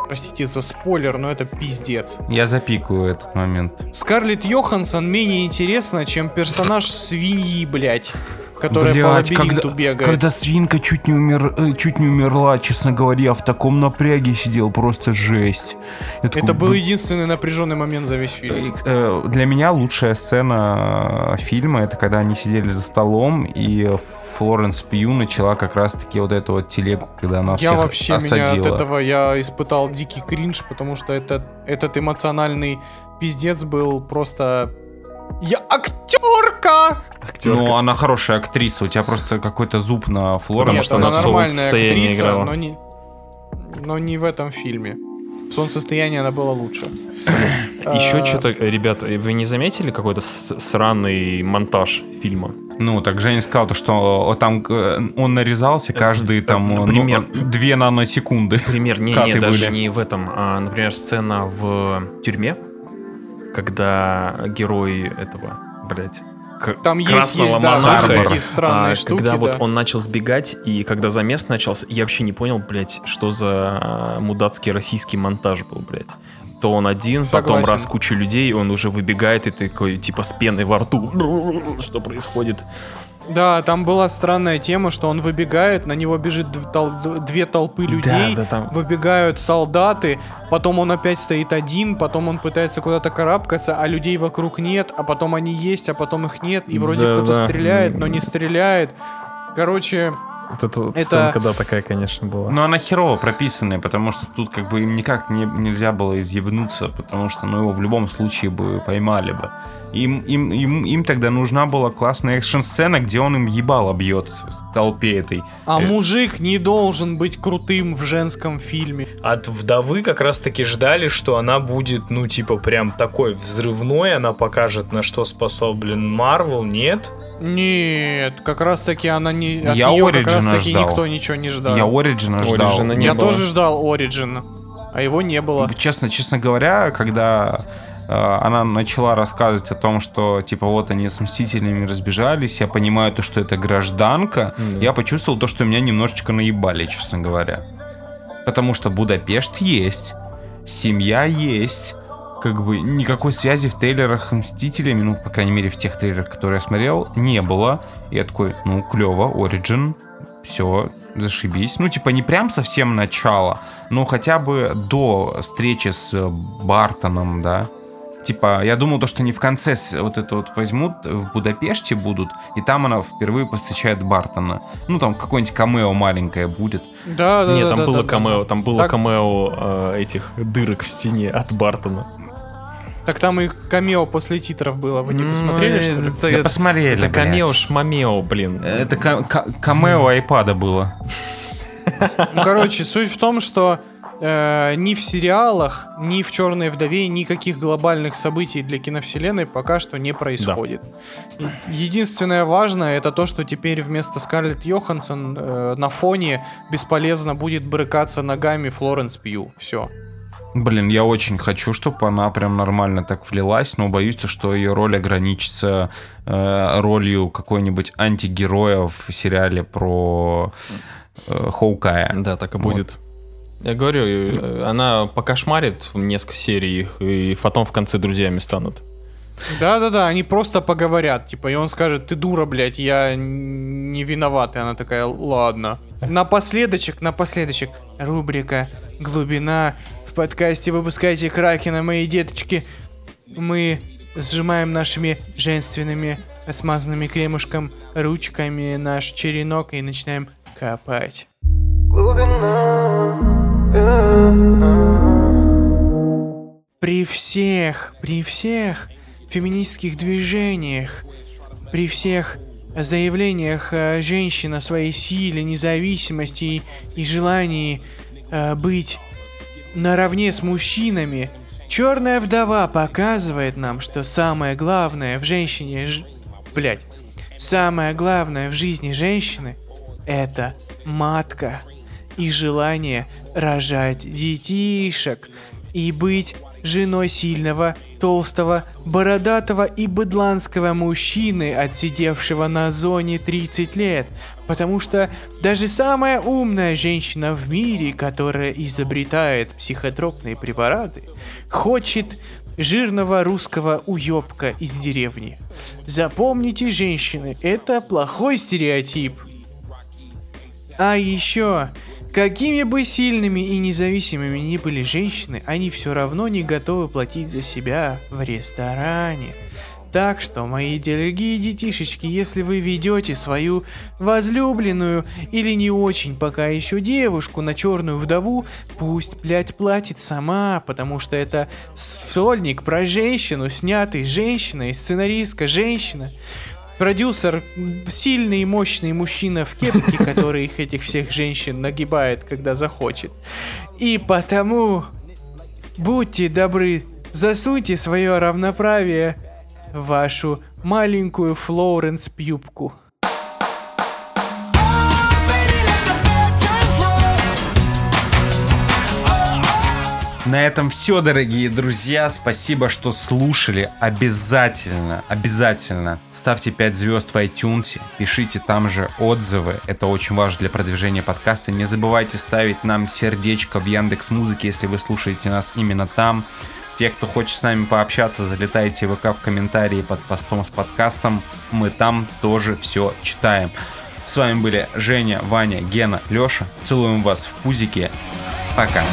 Простите за спойлер, но это пиздец. Я запикаю этот момент. Скарлетт Йоханссон менее интересна, чем персонаж свиньи, блядь. Которая по Блядь, лабиринту когда, бегает. когда свинка чуть не, умер, э, чуть не умерла, честно говоря, я в таком напряге сидел, просто жесть. Я такой, Это был «Б- единственный напряженный момент за весь фильм. Э, Для меня лучшая сцена э, фильма это когда они сидели за столом и Флоренс Пью начала как раз таки вот эту вот телегу, когда она Я всех вообще осадила. меня от этого я испытал дикий кринж, потому что этот, этот эмоциональный пиздец был просто. Я актерка! Ну, она хорошая актриса, у тебя просто какой-то зуб на Флоренс. Потому Нет, что она она в нормальная солнцестоянии актриса, играла. но не, но не в этом фильме. В солнцестоянии она была лучше. Еще А, что-то, ребята, вы не заметили какой-то сраный монтаж фильма? Ну, так Женя сказал, то, что э, там э, он нарезался каждые там э, например. ну, две наносекунды. Пример, не, не, даже были. не в этом, а, например, сцена в тюрьме, когда герой этого, блядь, Там красного есть, да, монаха, такие странные а, штуки, когда вот да. он начал сбегать, и когда замес начался, я вообще не понял, блядь, что за а, мудацкий российский монтаж был, блядь. То он один, потом Согласен. раз куча людей, он уже выбегает и такой, типа, с пеной во рту. Что происходит? Да, там была странная тема, что он выбегает, на него бежит тол- две толпы людей, да, там- выбегают солдаты, потом он опять стоит один, потом он пытается куда-то карабкаться, а людей вокруг нет, а потом они есть, а потом их нет, и вроде Да, кто-то да. стреляет, но не стреляет. Короче, Вот эта Это- сценка, да, такая, конечно, была. Но она херово прописанная, потому что тут как бы им никак не- нельзя было изъебнуться, потому что ну, его в любом случае бы поймали бы. Им, им, им, им тогда нужна была классная экшн-сцена, где он им ебало бьет в толпе этой. а Э, мужик не должен быть крутым в женском фильме. От вдовы как раз таки ждали, что она будет, ну, типа, прям такой взрывной, она покажет, на что способен Марвел, нет? Нет, как раз таки она не... От Я неё как раз origin а таки ждал. никто ничего не ждал. Я origin а ждал. Origin а не Я было. тоже ждал origin, а его не было. Честно, честно говоря, когда э, она начала рассказывать о том, что типа вот они с Мстителями разбежались, я понимаю то, что это гражданка, я почувствовал то, что меня немножечко наебали, честно говоря. Потому что Будапешт есть, семья есть, как бы никакой связи в трейлерах с Мстителями, ну, по крайней мере, в тех трейлерах, которые я смотрел, не было. И я такой, ну, клево, Origin, все, зашибись. Ну, типа, не прям совсем начало, но хотя бы до встречи с Бартоном, да, Типа, я думал, то, что они в конце вот это вот возьмут, в Будапеште будут, и там она впервые повстречает Бартона. Ну, там какое-нибудь камео маленькое будет. Да, да, Нет, да, там да, было да, да. камео, там было Так- камео э, этих дырок в стене от Бартона. Так там и камео после титров было. Вы не посмотрели, что ли? Это, Да посмотрели, Это камео шмамео, блин. Это ка- ка- камео айпада было. Ну, короче, суть в том, что э, ни в сериалах, ни в Черной вдове никаких глобальных событий для киновселенной пока что не происходит. И Единственное важное это то, что теперь вместо Скарлетт Йоханссон э, на фоне бесполезно будет брыкаться ногами Флоренс Пью. Все. Блин, я очень хочу, чтобы она прям нормально так влилась, но боюсь, что ее роль ограничится э, ролью какой-нибудь антигероя в сериале про э, Хоукая. Да, так и будет. Я говорю, э, она покошмарит несколько серий, и потом в конце друзьями станут. Да-да-да, они просто поговорят, типа, и он скажет, ты дура, блядь, я не виноват. И она такая, ладно. Напоследочек, напоследочек, рубрика «Глубина». В подкасте «Выпускайте Кракена, мои деточки». Мы сжимаем нашими женственными, смазанными кремушком ручками наш черенок и начинаем копать. При всех, при всех феминистских движениях, при всех заявлениях э, женщин о своей силе, независимости и, и желании э, быть наравне с мужчинами, черная вдова показывает нам, что самое главное в женщине, ж... блять, самое главное в жизни женщины это матка и желание рожать детишек и быть женой сильного, толстого, бородатого и быдланского мужчины, отсидевшего на зоне 30 лет. Потому что даже самая умная женщина в мире, которая изобретает психотропные препараты, хочет жирного русского уёбка из деревни. Запомните, женщины, это плохой стереотип. А еще, какими бы сильными и независимыми ни были женщины, они все равно не готовы платить за себя в ресторане. Так что, мои дорогие детишечки, если вы ведете свою возлюбленную или не очень пока еще девушку на черную вдову, пусть, блядь, платит сама, потому что это сольник про женщину, снятый женщиной, сценаристка женщина. Продюсер сильный и мощный мужчина в кепке, который их этих всех женщин нагибает, когда захочет. И потому будьте добры, засуньте свое равноправие в вашу маленькую Флоренс На этом все, дорогие друзья. Спасибо, что слушали. Обязательно, обязательно ставьте 5 звезд в iTunes, пишите там же отзывы. Это очень важно для продвижения подкаста. Не забывайте ставить нам сердечко в Яндекс Музыке, если вы слушаете нас именно там. Те, кто хочет с нами пообщаться, залетайте в ВК в комментарии под постом с подкастом. Мы там тоже все читаем. С вами были Женя, Ваня, Гена, Леша. Целуем вас в пузике. Пока.